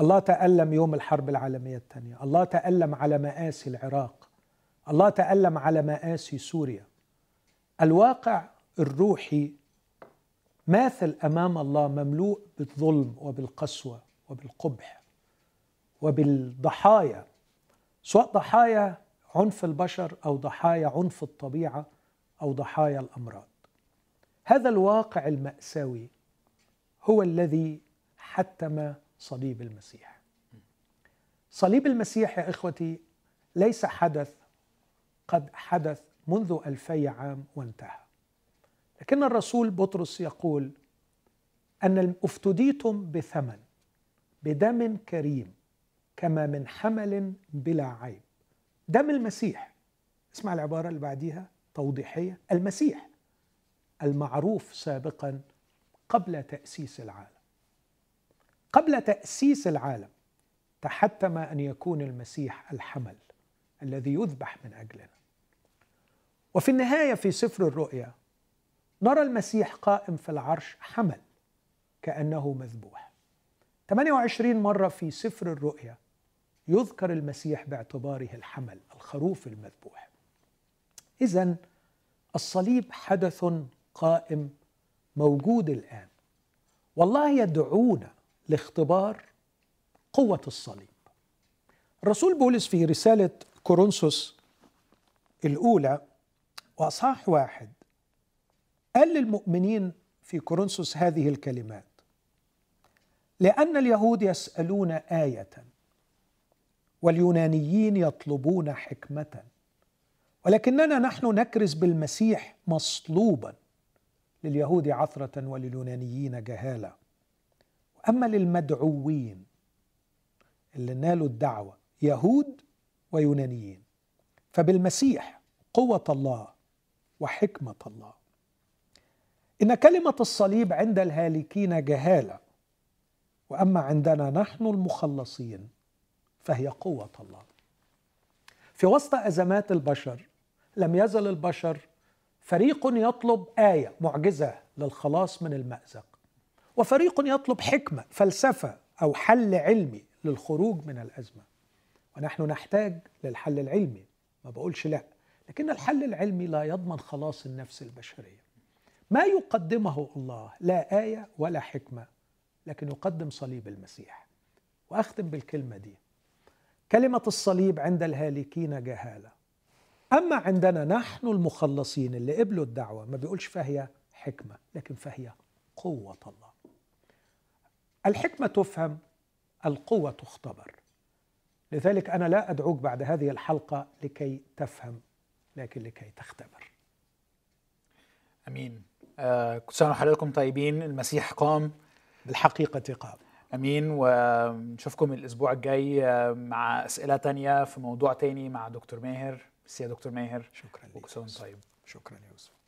الله تألم يوم الحرب العالمية الثانية، الله تألم على مآسي العراق، الله تألم على مآسي سوريا. الواقع الروحي ماثل أمام الله مملوء بالظلم وبالقسوة وبالقبح وبالضحايا سواء ضحايا عنف البشر أو ضحايا عنف الطبيعة أو ضحايا الأمراض. هذا الواقع المأساوي هو الذي حتم صليب المسيح. صليب المسيح يا إخوتي ليس حدث قد حدث منذ ألفي عام وانتهى. لكن الرسول بطرس يقول أن افتديتم بثمن بدم كريم كما من حمل بلا عيب. دم المسيح. اسمع العبارة اللي بعديها. توضيحية. المسيح المعروف سابقا قبل تأسيس العالم. قبل تأسيس العالم تحتم أن يكون المسيح الحمل الذي يذبح من أجلنا. وفي النهاية في سفر الرؤيا نرى المسيح قائم في العرش حمل كأنه مذبوح. 28 مرة في سفر الرؤيا يذكر المسيح باعتباره الحمل الخروف المذبوح. إذا الصليب حدث قائم موجود الآن. والله يدعونا لاختبار قوة الصليب. الرسول بولس في رسالة كورنثوس الأولى وأصحاح واحد قال للمؤمنين في كورنثوس هذه الكلمات لأن اليهود يسألون آية واليونانيين يطلبون حكمة. ولكننا نحن نكرز بالمسيح مصلوبا لليهود عثرة ولليونانيين جهالة. وأما للمدعوين اللي نالوا الدعوة يهود ويونانيين فبالمسيح قوة الله وحكمة الله. إن كلمة الصليب عند الهالكين جهالة وأما عندنا نحن المخلصين فهي قوة الله. في وسط أزمات البشر لم يزل البشر. فريق يطلب آية معجزة للخلاص من المأزق. وفريق يطلب حكمة فلسفة أو حل علمي للخروج من الأزمة. ونحن نحتاج للحل العلمي. ما بقولش لا. لكن الحل العلمي لا يضمن خلاص النفس البشرية. ما يقدمه الله لا آية ولا حكمة لكن يقدم صليب المسيح. وأختم بالكلمة دي. كلمة الصليب عند الهالكين جهالة. أما عندنا نحن المخلصين اللي قبلوا الدعوة ما بيقولش فهي حكمة لكن فهي قوة الله. الحكمة تفهم القوة تختبر. لذلك أنا لا أدعوك بعد هذه الحلقة لكي تفهم لكن لكي تختبر.
أمين. آه كل سنه وحضراتكم طيبين المسيح قام.
بالحقيقة قام.
أمين. ونشوفكم الأسبوع الجاي آه، مع أسئلة تانية في موضوع تاني مع دكتور ماهر. يا دكتور ماهر
شكرا لك
طيب.
شكرا يا يوسف.